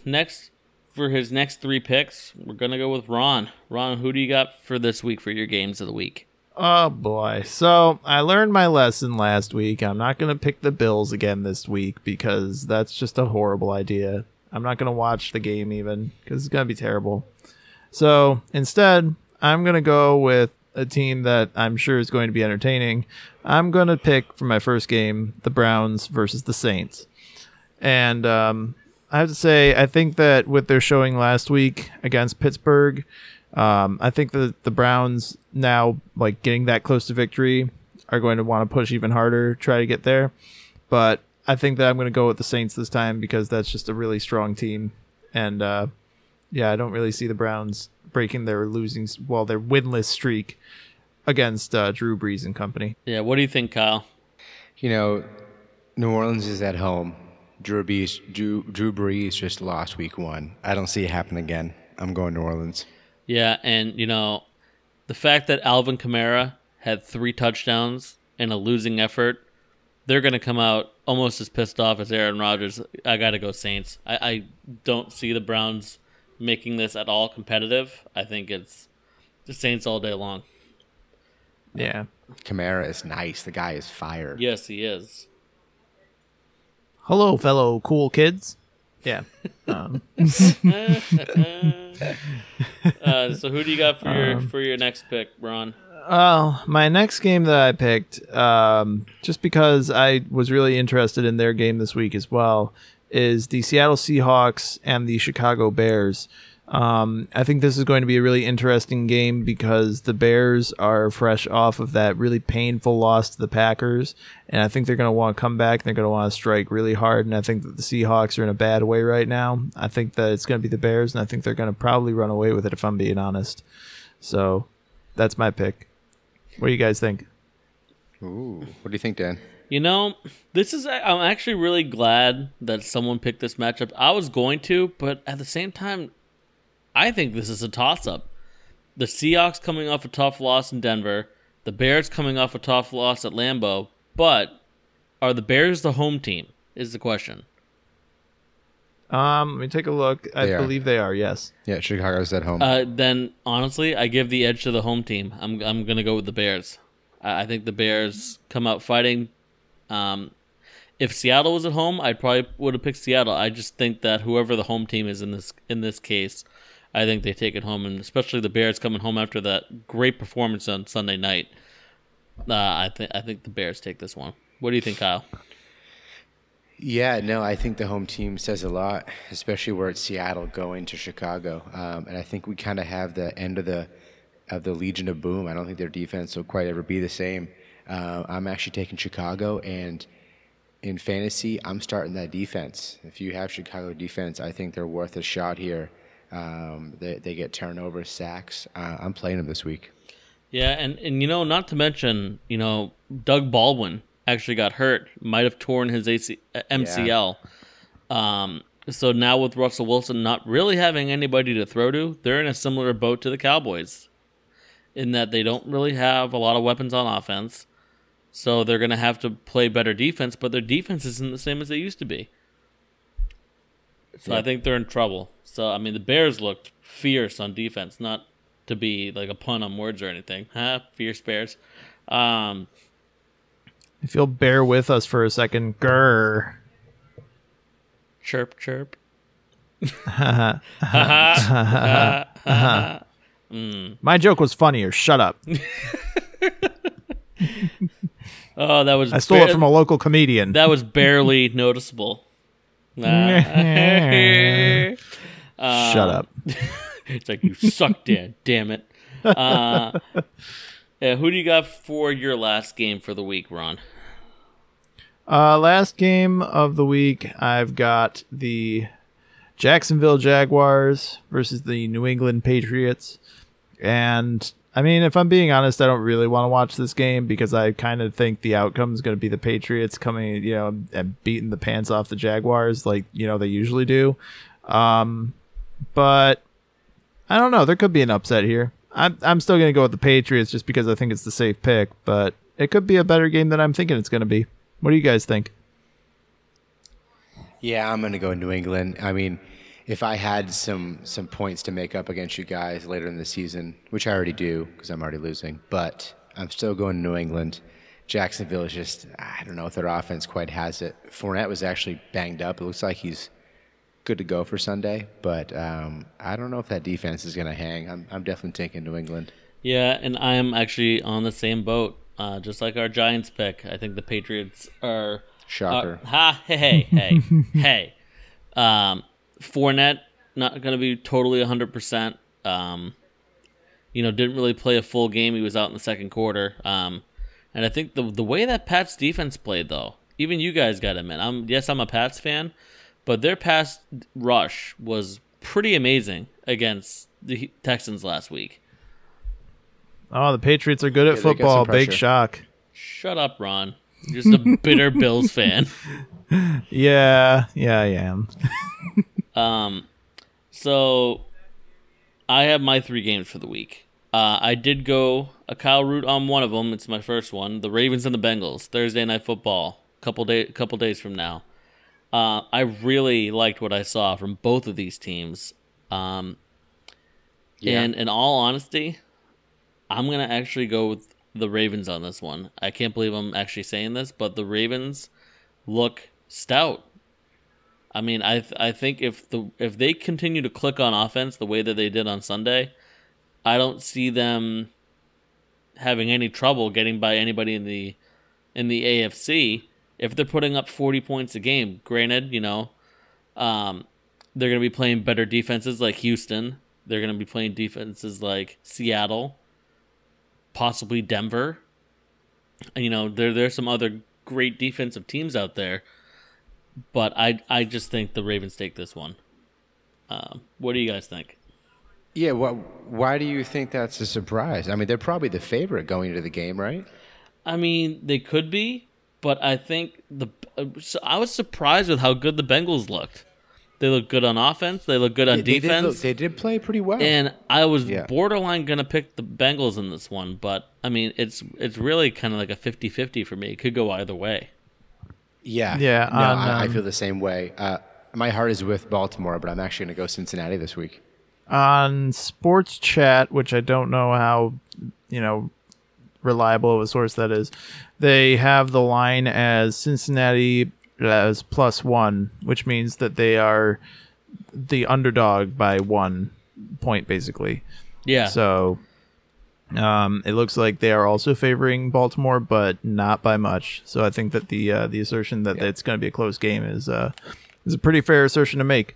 next for his next three picks, we're gonna go with Ron. Ron, who do you got for this week for your games of the week? Oh boy. So I learned my lesson last week. I'm not to pick the Bills again this week because that's just a horrible idea. I'm not to watch the game even because it's to be terrible. So instead, I'm to go with a team that I'm sure is going to be entertaining. I'm to pick for my first game the Browns versus the Saints. And um, I have to say, I think that with their showing last week against Pittsburgh, um, I think that the Browns now, like getting that close to victory, are going to want to push even harder, try to get there. But I think that I'm going to go with the Saints this time because that's just a really strong team, and uh, yeah, I don't really see the Browns breaking their losing, well, their winless streak against uh, Drew Brees and company. Yeah, what do you think, Kyle? You know, New Orleans is at home. Drew Brees, Drew, Drew Brees just lost week one. I don't see it happen again. I'm going to New Orleans. Yeah, and you know, the fact that Alvin Kamara had three touchdowns in a losing effort, they're going to come out almost as pissed off as Aaron Rodgers. I got to go Saints. I, I don't see the Browns making this at all competitive. I think it's the Saints all day long. Yeah. Kamara is nice. The guy is fire. Yes, he is. Hello, fellow cool kids. Yeah. Um, Uh, so who do you got for your for your next pick, Ron? Well, my next game that I picked, um, just because I was really interested in their game this week as well, is the Seattle Seahawks and the Chicago Bears. Um, I think this is going to be a really interesting game because the Bears are fresh off of that really painful loss to the Packers, and I think they're going to want to come back and they're going to want to strike really hard. And I think that the Seahawks are in a bad way right now. I think that it's going to be the Bears, and I think they're going to probably run away with it if I'm being honest. So that's my pick. What do you guys think? Ooh, what do you think, Dan? You know, this is. I'm actually really glad that someone picked this matchup. I was going to, but at the same time, I think this is a toss up. The Seahawks coming off a tough loss in Denver, the Bears coming off a tough loss at Lambeau, but are the Bears the home team? Is the question. Um, let me take a look. I They are. believe they are. Yes. Yeah, Chicago's at home. Uh, then honestly, I give the edge to the home team. I'm I'm gonna go with the Bears. I, I think the Bears come out fighting. Um, if Seattle was at home, I probably would have picked Seattle. I just think that whoever the home team is in this in this case, I think they take it home, and especially the Bears coming home after that great performance on Sunday night. Uh, I think I think the Bears take this one. What do you think, Kyle? Yeah, no, I think the home team says a lot, especially where it's Seattle going to Chicago, um, and I think we kind of have the end of the of the Legion of Boom. I don't think their defense will quite ever be the same. Uh, I'm actually taking Chicago, and in fantasy, I'm starting that defense. If you have Chicago defense, I think they're worth a shot here. Um, they, they get turnovers, sacks. Uh, I'm playing them this week. Yeah, and, and you know, not to mention, you know, Doug Baldwin actually got hurt, might have torn his AC, uh, MCL. Um, so now with Russell Wilson not really having anybody to throw to, they're in a similar boat to the Cowboys, in that they don't really have a lot of weapons on offense. So they're going to have to play better defense, but their defense isn't the same as they used to be. So I think they're in trouble. So I mean, the Bears looked fierce on defense, not to be like a pun on words or anything. Huh? Fierce Bears. Um, If you'll bear with us for a second, grr. chirp, chirp. My joke was funnier. Shut up. Oh, that was I stole bar- it from a local comedian. that was barely noticeable. Nah. Shut up. It's like you suck, Dan. Damn it. Uh, yeah, who do you got for your last game for the week, Ron? Uh, last game of the week, I've got the Jacksonville Jaguars versus the New England Patriots. And I mean, if I'm being honest, I don't really want to watch this game because I kind of think the outcome is going to be the Patriots coming, you know, and beating the pants off the Jaguars like, you know, they usually do. Um, but I don't know. There could be an upset here. I'm, I'm still going to go with the Patriots just because I think it's the safe pick, but it could be a better game than I'm thinking it's going to be. What do you guys think? Yeah, I'm gonna go New England. I mean, if I had some some points to make up against you guys later in the season, which I already do because I'm already losing, but I'm still going to New England. Jacksonville is just I don't know if their offense quite has it. Fournette was actually banged up. It looks like he's good to go for Sunday, but um, I don't know if that defense is gonna hang. I'm I'm definitely taking New England. Yeah, and I am actually on the same boat. Uh, just like our Giants pick, I think the Patriots are. Shocker. Uh, ha! Hey! Hey! Hey! hey! Um, Fournette not going to be totally hundred percent. Um, you know, didn't really play a full game. He was out in the second quarter. Um, and I think the the way that Pats defense played, though, even you guys got him in. I'm yes, I'm a Pats fan, but their pass rush was pretty amazing against the Texans last week. Oh, the Patriots are good at Yeah, they got some football. Big shock. Shut up, Ron. You're just a bitter Bills fan. Yeah, yeah, I am. Um, so I have my three games for the week. Uh, I did go a Kyle route on one of them. It's my first one. The Ravens and the Bengals Thursday night football. Couple day, couple days from now. Uh, I really liked what I saw from both of these teams. Um, Yeah. And in all honesty, I'm gonna actually go with the Ravens on this one. I can't believe I'm actually saying this, but the Ravens look stout. I mean, I th- I think if the if they continue to click on offense the way that they did on Sunday, I don't see them having any trouble getting by anybody in the in the AFC if they're putting up 40 points a game. Granted, you know, um, they're going to be playing better defenses like Houston they're going to be playing defenses like Seattle, possibly Denver. And, you know, there there's some other great defensive teams out there, but I I just think the Ravens take this one. Um, what do you guys think? Yeah, well, why do you think that's a surprise? I mean, they're probably the favorite going into the game, right? I mean, they could be, but I think the uh, so I was surprised with how good the Bengals looked. They look good on offense. They look good on They did, defense. look- they did play pretty well. and I was Yeah. borderline gonna pick the Bengals in this one, but I mean, it's it's really kind of like a 50-50 for me. It could go either way. Yeah, Yeah, No, on, I, I um, feel the same way. Uh, my heart is with Baltimore, but I'm actually going to go Cincinnati this week. on sports chat, which I don't know how you know reliable of a source that is. They have the line as Cincinnati as plus one, which means that they are the underdog by one point, basically. Yeah. So um, it looks like they are also favoring Baltimore, but not by much. So I think that the uh, the assertion that it's going to be a close game is uh, is a pretty fair assertion to make.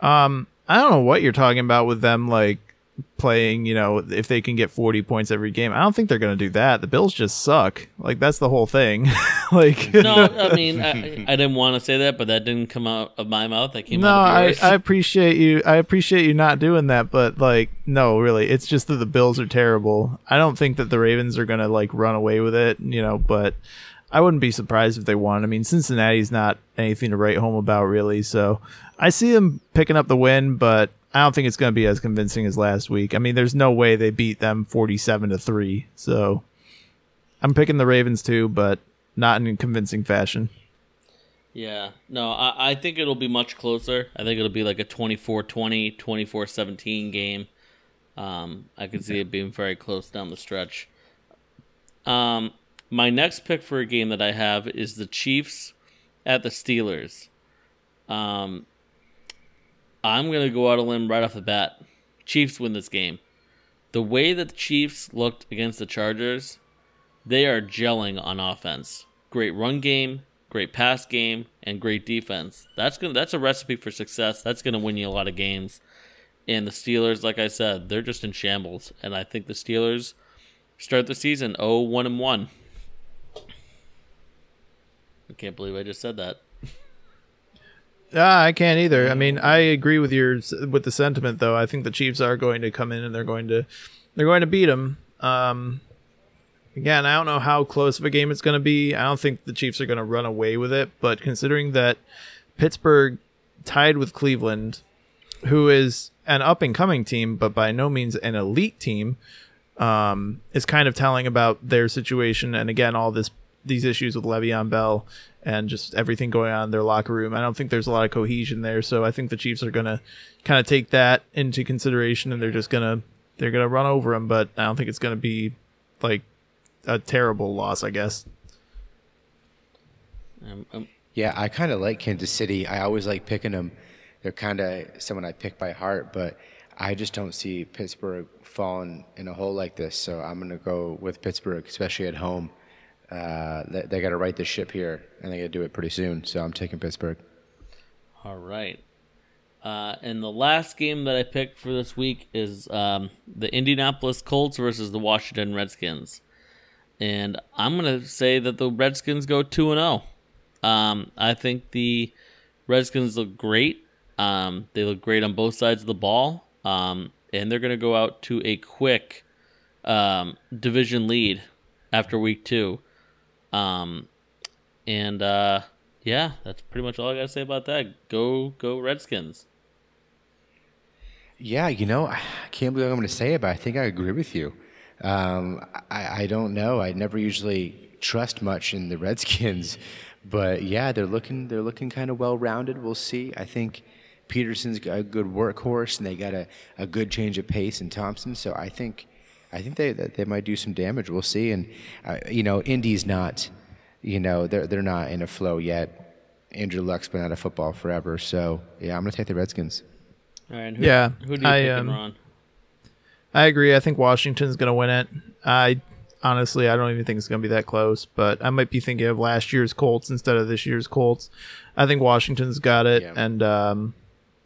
Um, I don't know what you're talking about with them like playing. You know, if they can get 40 points every game, I don't think they're going to do that. The Bills just suck. Like that's the whole thing. like no, I mean, I, I didn't want to say that, but that didn't come out of my mouth. That came No, out of I. I appreciate you. I appreciate you not doing that, but like, no, really, it's just that the Bills are terrible. I don't think that the Ravens are gonna like run away with it, you know. But I wouldn't be surprised if they won. I mean, Cincinnati's not anything to write home about, really. So I see them picking up the win, but I don't think it's gonna be as convincing as last week. I mean, there's no way they beat them forty-seven to three. So I'm picking the Ravens too, but not in a convincing fashion. Yeah. No, I, I think it'll be much closer. I think it'll be like a 24-20, 24-17 game. Um, I could see it being very close down the stretch. Um, my next pick for a game that I have is the Chiefs at the Steelers. Um, I'm gonna go out a limb right off the bat. Chiefs win this game. The way that the Chiefs looked against the Chargers, they are gelling on offense. Great run game, great pass game, and great defense. That's gonna that's a recipe for success. That's gonna win you a lot of games. And the Steelers, like I said, they're just in shambles. And I think the Steelers start the season 0-1 and 1. I can't believe I just said that. Yeah, I can't either. I mean, I agree with your with the sentiment though. I think the Chiefs are going to come in and they're going to they're going to beat them. Um, again, I don't know how close of a game it's going to be. I don't think the Chiefs are going to run away with it, but considering that Pittsburgh tied with Cleveland, who is an up and coming team, but by no means an elite team, um, is kind of telling about their situation. And again, all this these issues with Le'Veon Bell and just everything going on in their locker room. I don't think there's a lot of cohesion there. So I think the Chiefs are gonna kind of take that into consideration, and they're just gonna they're gonna run over them. But I don't think it's gonna be like a terrible loss. I guess. Um, um, Yeah, I kind of like Kansas City. I always like picking them. They're kind of someone I pick by heart, but I just don't see Pittsburgh falling in a hole like this. So I'm going to go with Pittsburgh, especially at home. Uh, they they got to right the ship here, and they got to do it pretty soon. So I'm taking Pittsburgh. All right. Uh, and the last game that I picked for this week is um, the Indianapolis Colts versus the Washington Redskins. And I'm going to say that the Redskins go 2 and 0. Um, I think the Redskins look great. Um, they look great on both sides of the ball. Um, and they're going to go out to a quick um, division lead after week two. Um, and uh, yeah, that's pretty much all I got to say about that. Go, go Redskins. Yeah, you know, I can't believe I'm going to say it, but I think I agree with you. Um, I, I don't know. I never usually trust much in the Redskins, but yeah, they're looking they're looking kind of well rounded. We'll see. I think Peterson's a good workhorse, and they got a, a good change of pace in Thompson. So I think I think they they might do some damage. We'll see. And uh, you know, Indy's not, you know, they're they're not in a flow yet. Andrew Luck's been out of football forever, so yeah, I'm going to take the Redskins. All right. Who, Yeah, Who do you I, pick, um, Ron? I agree. I think Washington's going to win it. I honestly, I don't even think it's going to be that close, but I might be thinking of last year's Colts instead of this year's Colts. I think Washington's got it, Yeah. and um,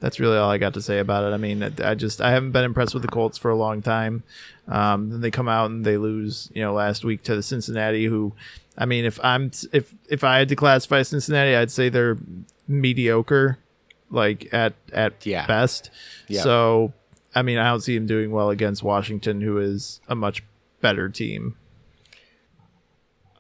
that's really all I got to say about it. I mean, I just I haven't been impressed with the Colts for a long time. Um, then they come out and they lose, you know, last week to the Cincinnati. Who, I mean, if I'm if if I had to classify Cincinnati, I'd say they're mediocre, like at at Yeah. best. Yeah. So, I mean, I don't see them doing well against Washington, who is a much better team.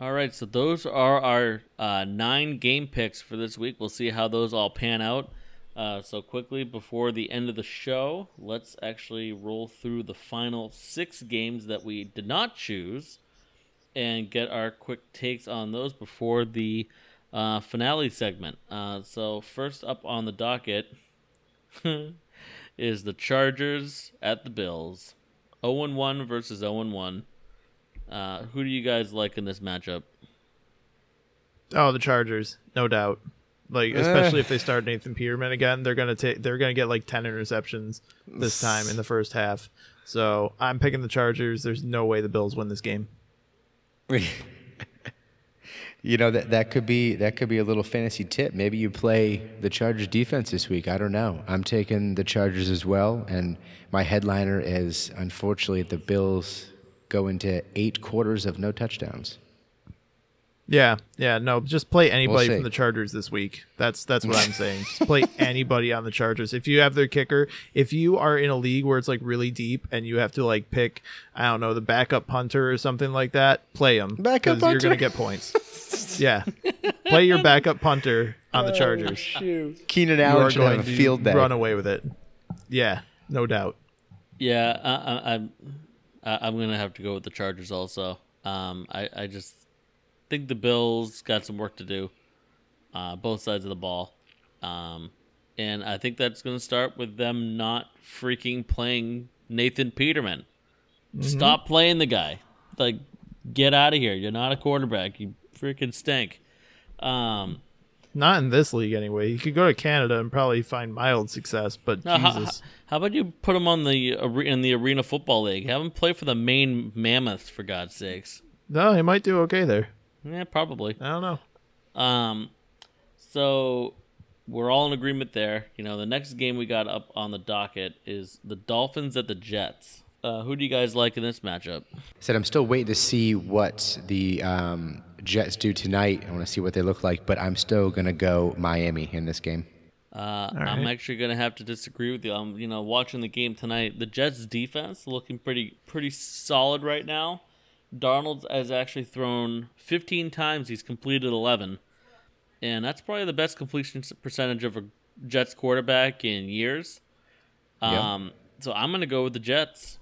All right, so those are our uh, nine game picks for this week. We'll see how those all pan out. Uh, so quickly before the end of the show, let's actually roll through the final six games that we did not choose, and get our quick takes on those before the uh, finale segment. Uh, so first up on the docket is the Chargers at the Bills, 0 1 versus 0 1. Uh, who do you guys like in this matchup? Oh, the Chargers, no doubt. Like eh. especially if they start Nathan Peterman again, they're gonna take they're gonna get like ten interceptions this time in the first half. So I'm picking the Chargers. There's no way the Bills win this game. You know that that could be that could be a little fantasy tip. Maybe you play the Chargers defense this week. I don't know. I'm taking the Chargers as well, and my headliner is unfortunately the Bills go into eight quarters of no touchdowns. Yeah, yeah, no, just play anybody see. from the Chargers this week. That's that's what I'm saying. Just play anybody on the Chargers. If you have their kicker, if you are in a league where it's like really deep and you have to like pick, I don't know, the backup punter or something like that, play him Backup you're gonna get points. yeah, play your backup punter on the Chargers. Keenan you Allen are should have going a to field day. run away with it. Yeah, no doubt. Yeah, I, I, I'm I- I'm gonna have to go with the Chargers also. Um, I, I just think the Bills got some work to do, uh, both sides of the ball, um, and I think that's gonna start with them not freaking playing Nathan Peterman. Stop playing the guy. Like, get out of here. You're not a quarterback. You freaking stink. Um, Not in this league anyway. You could go to Canada and probably find mild success, but No, Jesus. how about you put him on the in the Arena Football League? Have him play for the Maine Mammoths for God's sakes. No, he might do okay there. Yeah, probably. I don't know. Um, so we're all in agreement there. You know, the next game we got up on the docket is the Dolphins at the Jets. Uh, who do you guys like in this matchup? said I'm still waiting to see what the um, Jets do tonight. I want to see what they look like, but I'm still gonna go Miami in this game. Uh, I'm actually gonna have to disagree with you. I'm, you know, watching the game tonight. The Jets' defense looking pretty pretty solid right now. Darnold has actually thrown 15 times. He's completed 11, and that's probably the best completion percentage of a Jets quarterback in years. Um, so I'm gonna go with the Jets.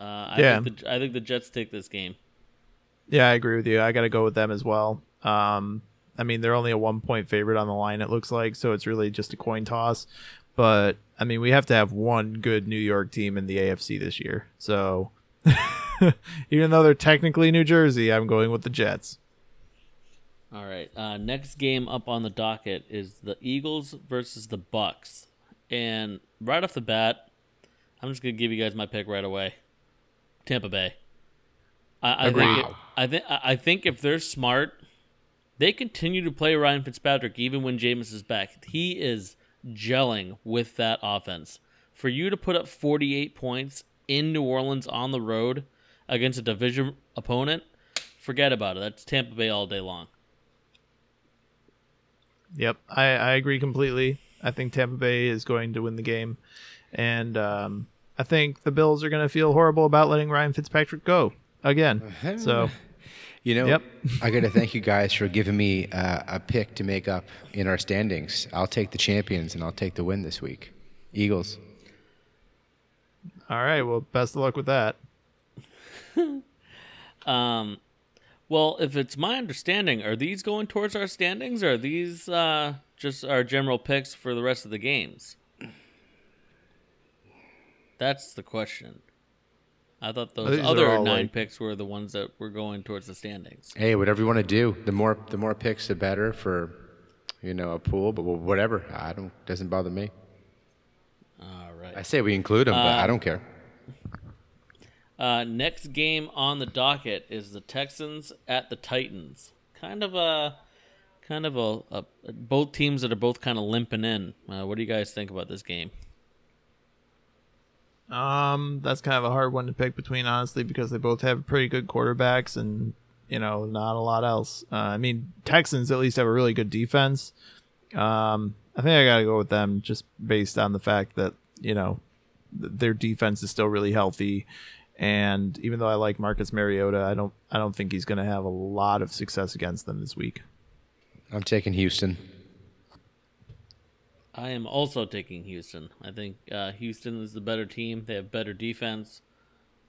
Uh, I Yeah. think the, I think the Jets take this game. Yeah, I agree with you. I got to go with them as well. Um, I mean, they're only a one point favorite on the line, it looks like, so it's really just a coin toss. But I mean, we have to have one good New York team in the AFC this year. So even though they're technically New Jersey, I'm going with the Jets. All right. Uh, next game up on the docket is the Eagles versus the Bucs, and right off the bat, I'm just gonna give you guys my pick right away. Tampa Bay. I, I think. Agreed. I think. I I think if they're smart, they continue to play Ryan Fitzpatrick even when Jameis is back. He is gelling with that offense. For you to put up 48 points in New Orleans on the road against a division opponent, forget about it. That's Tampa Bay all day long. Yep, I, I agree completely. I think Tampa Bay is going to win the game. And um, I think the Bills are going to feel horrible about letting Ryan Fitzpatrick go again. So, You know, Yep. I got to thank you guys for giving me uh, a pick to make up in our standings. I'll take the champions and I'll take the win this week. Eagles. all right. Well, best of luck with that. Um, well, if it's my understanding, are these going towards our standings, or are these uh, just our general picks for the rest of the games? That's the question. I thought those These other nine like- picks were the ones that were going towards the standings. Hey, whatever you want to do. The more the more picks, the better for you know a pool. But whatever, I don't doesn't bother me. All right. I say we include them, but I Um, don't care. Uh, next game on the docket is the Texans at the Titans. Kind of a kind of a, a both teams that are both kind of limping in. Uh, what do you guys think about this game? Um, that's kind of a hard one to pick between, honestly, because they both have pretty good quarterbacks and you know not a lot else. Uh, I mean, Texans at least have a really good defense. Um, I think I got to go with them just based on the fact that you know th- their defense is still really healthy, and even though I like Marcus Mariota, I don't I don't think he's going to have a lot of success against them this week. I'm taking Houston. I am also taking Houston. I think uh, Houston is the better team. They have better defense.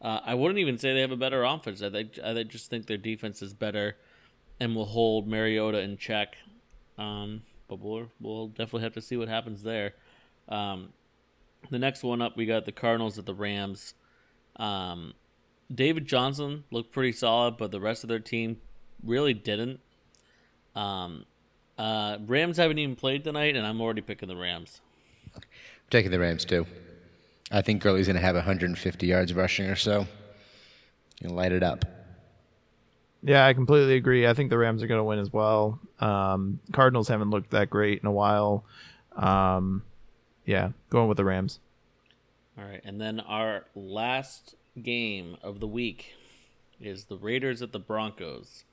Uh, I wouldn't even say they have a better offense. I think I just think their defense is better, and will hold Mariota in check. Um, but we'll we'll definitely have to see what happens there. Um, the next one up, we got the Cardinals at the Rams. Um, David Johnson looked pretty solid, but the rest of their team really didn't. Um, uh, Rams haven't even played tonight, and I'm already picking the Rams. I'm taking the Rams too. I think Gurley's going to have 150 yards rushing or so. You light it up. Yeah, I completely agree. I think the Rams are going to win as well. Um, Cardinals haven't looked that great in a while. Um, yeah, going with the Rams. All right, and then our last game of the week is the Raiders at the Broncos,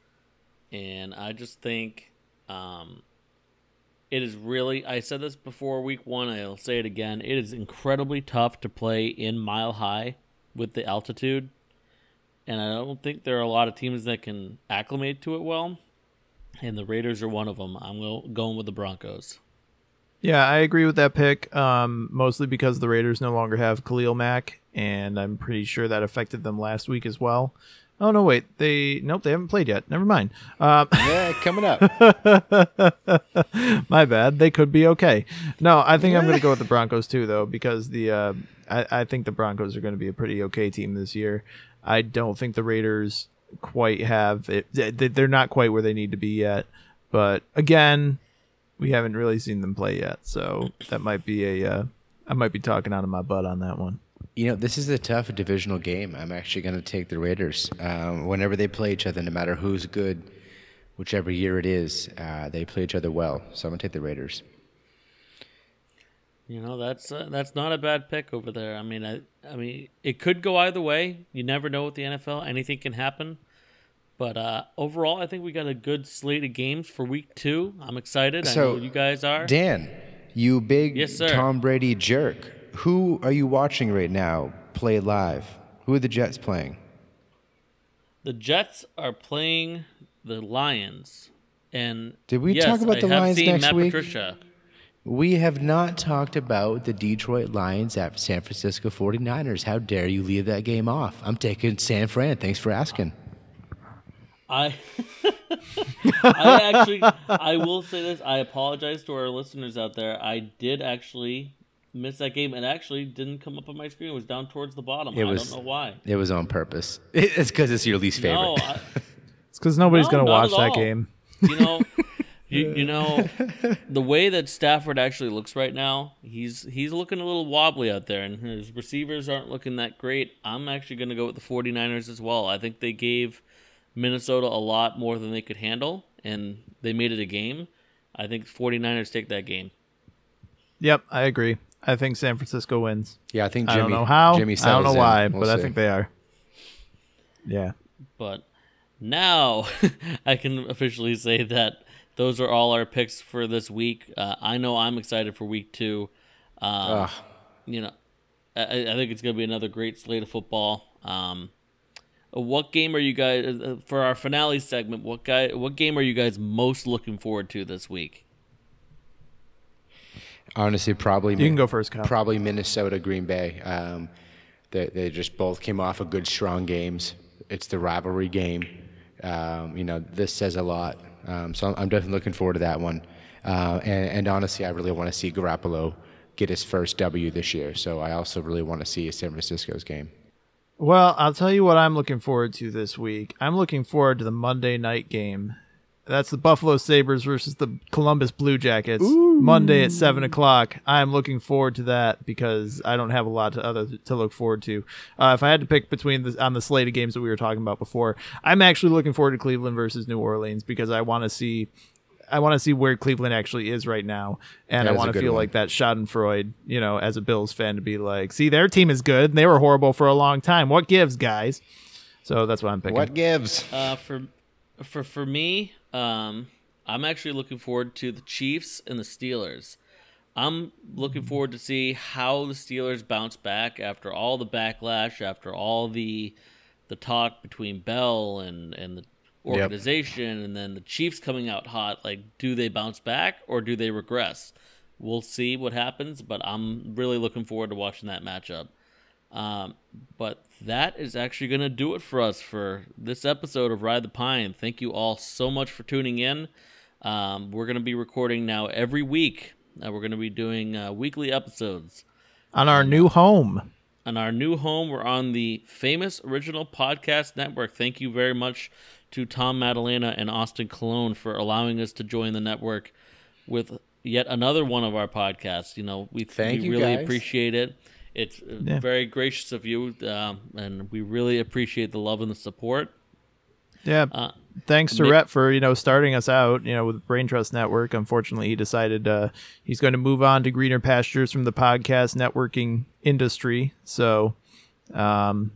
and I just think um, it is really. I said this before week one. I'll say it again. It is incredibly tough to play in Mile High with the altitude, and I don't think there are a lot of teams that can acclimate to it well. And the Raiders are one of them. I'm going with the Broncos. Yeah, I agree with that pick. Um, mostly because the Raiders no longer have Khalil Mack, and I'm pretty sure that affected them last week as well. Oh no, wait, they nope, they haven't played yet. Never mind. Um, Yeah, coming up. my bad. They could be okay. No, I think I'm going to go with the Broncos too, though, because the uh, I, I think the Broncos are going to be a pretty okay team this year. I don't think the Raiders quite have it. they- They're not quite where they need to be yet. But again, we haven't really seen them play yet, so that might be a. Uh, I might be talking out of my butt on that one. You know, this is a tough divisional game. I'm actually going to take the Raiders. Um, whenever they play each other, no matter who's good, whichever year it is, uh, they play each other well. So I'm going to take the Raiders. You know that's uh, that's not a bad pick over there. I mean, I I mean it could go either way. You never know with the NFL; anything can happen. But uh, overall, I think we got a good slate of games for week two. I'm excited. I So, know you guys are. Dan, you big Yes, sir. Tom Brady jerk. Who are you watching right now play live? Who are the Jets playing? the Jets are playing the Lions, and Did we yes, talk about I the have Lions next Matt week? Patricia. We have not talked about the Detroit Lions at San Francisco 49ers. How dare you leave that game off? I'm taking San Fran. Thanks for asking. I I actually I will say this. I apologize to our listeners out there. I did actually miss that game. and actually didn't come up on my screen. It was down towards the bottom. It I was- don't know why. It was on purpose. It's because it's your least favorite. No, I, It's because nobody's No, going to watch that game. you know, you, you know, the way that Stafford actually looks right now, he's he's looking a little wobbly out there, and his receivers aren't looking that great. I'm actually going to go with the 49ers as well. I think they gave Minnesota a lot more than they could handle, and they made it a game. I think 49ers take that game. Yep, I agree. I think San Francisco wins. Yeah, I think I Jimmy. don't know how. Jimmy I don't know why, We'll but I think they are. Yeah. But now I can officially say that those are all our picks for this week. Uh, I know I'm excited for week two. Um, you know, I, I think it's going to be another great slate of football. Um, what game are you guys uh, for our finale segment? What guy? What game are you guys most looking forward to this week? Honestly, probably You can go first, Kyle. Probably Minnesota, Green Bay. Um, they they just both came off of good, strong games. It's the rivalry game. Um, you know, this says a lot. Um, so I'm, I'm definitely looking forward to that one. Uh, and, and honestly, I really want to see Garoppolo get his first W this year. So I also really want to see San Francisco's game. Well, I'll tell you what I'm looking forward to this week. I'm looking forward to the Monday night game. That's the Buffalo Sabres versus the Columbus Blue Jackets. Monday at seven o'clock. I'm looking forward to that because I don't have a lot to other to look forward to. Uh, if I had to pick between the on the slate of games that we were talking about before, I'm actually looking forward to Cleveland versus New Orleans because I want to see I want to see where Cleveland actually is right now, and That I want to feel one. like that Schadenfreude, you know, as a Bills fan, to be like, see, their team is good. And they were horrible for a long time. What gives, guys? So that's what I'm picking. What gives? Uh, for for for me, um, I'm actually looking forward to the Chiefs and the Steelers. I'm looking forward to see how the Steelers bounce back after all the backlash, after all the the talk between Bell and and the organization, and then the Chiefs coming out hot. Like, do they bounce back or do they regress? We'll see what happens, but I'm really looking forward to watching that matchup. Um, but that is actually going to do it for us for this episode of Ride the Pine. Thank you all so much for tuning in. Um, we're going to be recording now every week. Uh, we're going to be doing uh, weekly episodes. On our new home. On our new home, we're on the famous original podcast network. Thank you very much to Tom Madalena and Austin Cologne for allowing us to join the network with yet another one of our podcasts. You know, we, Thank we you, really guys. appreciate it. It's uh, Yeah. very gracious of you, um, and we really appreciate the love and the support. Yeah. Uh, Thanks to ma- Rhett for you know starting us out. You know with Brain Trust Network. Unfortunately, he decided uh, he's going to move on to greener pastures from the podcast networking industry. So, um,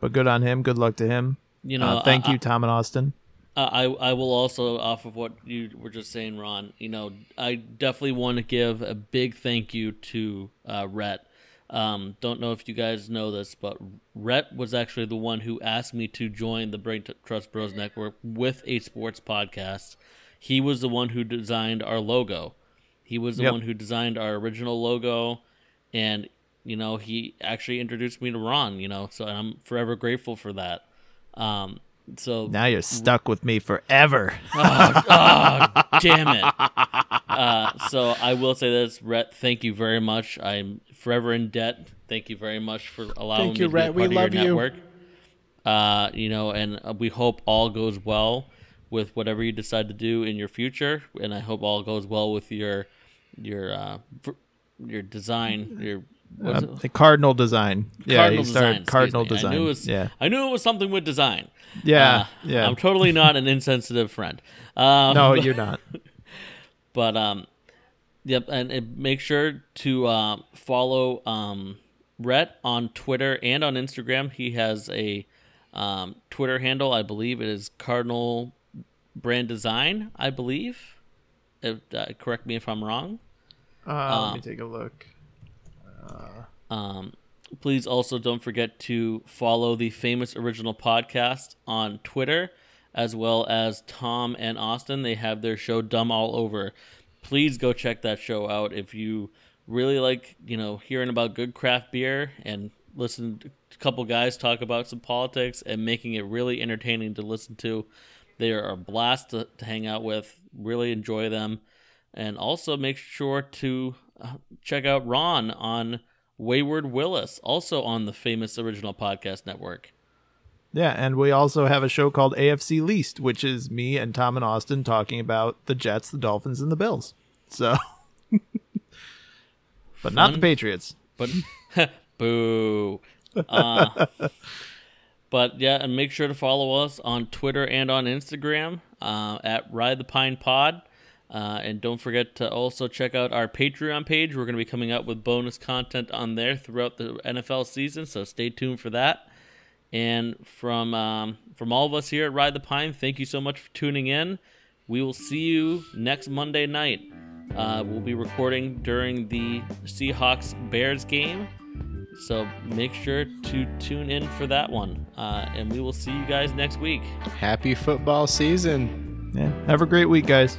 but good on him. Good luck to him. You know, uh, thank I- you, Tom and Austin. Uh, I I will also off of what you were just saying, Ron. You know, I definitely want to give a big thank you to uh, Rhett. Um, don't know if you guys know this, but Rhett was actually the one who asked me to join the Brain Trust Bros Network with a sports podcast. He was the one who designed our logo. He was the Yep. one who designed our original logo, and you know he actually introduced me to Ron. You know, so I'm forever grateful for that. Um, so Now you're stuck with me forever. Oh damn it. Uh, so I will say this, Rhett. Thank you very much. I'm forever in debt. Thank you very much for allowing Thank me you, to be a Rhett. part We of your love you. network. Uh, you know, and uh, we hope all goes well with whatever you decide to do in your future, and I hope all goes well with your your uh, your design. Your Uh, the Cardinal design. Yeah, Cardinal design. Cardinal me. design. I knew it was, yeah, I knew it was something with design. yeah, Uh, yeah. I'm totally not an insensitive friend. Um, no, you're not. but um yep and, and make sure to uh, follow um Rhett on Twitter and on Instagram. He has a um, Twitter handle, I believe it is Cardinal Brand Design, I believe. If, uh, correct me if I'm wrong. Uh, let me take a look. Um, please also don't forget to follow the famous original podcast on Twitter, as well as Tom and Austin. They have their show Dumb All Over. Please go check that show out if you really like, you know, hearing about good craft beer and listen to a couple guys talk about some politics and making it really entertaining to listen to. They are a blast to, to hang out with. Really enjoy them. And also make sure to uh, check out Ron on Wayward Willis, also on the famous original podcast network. Yeah, and we also have a show called AFC Least, which is me and Tom and Austin talking about the Jets, the Dolphins, and the Bills. So, but not the Patriots. But boo. Uh, but yeah, and make sure to follow us on Twitter and on Instagram uh, at Ride the Pine Pod. Uh, and don't forget to also check out our Patreon page. We're going to be coming up with bonus content on there throughout the NFL season, so stay tuned for that. And from um, from all of us here at Ride the Pine, thank you so much for tuning in. We will see you next Monday night. Uh, we'll be recording during the Seahawks Bears game, so make sure to tune in for that one. Uh, and we will see you guys next week. Happy football season. Yeah, have a great week, guys.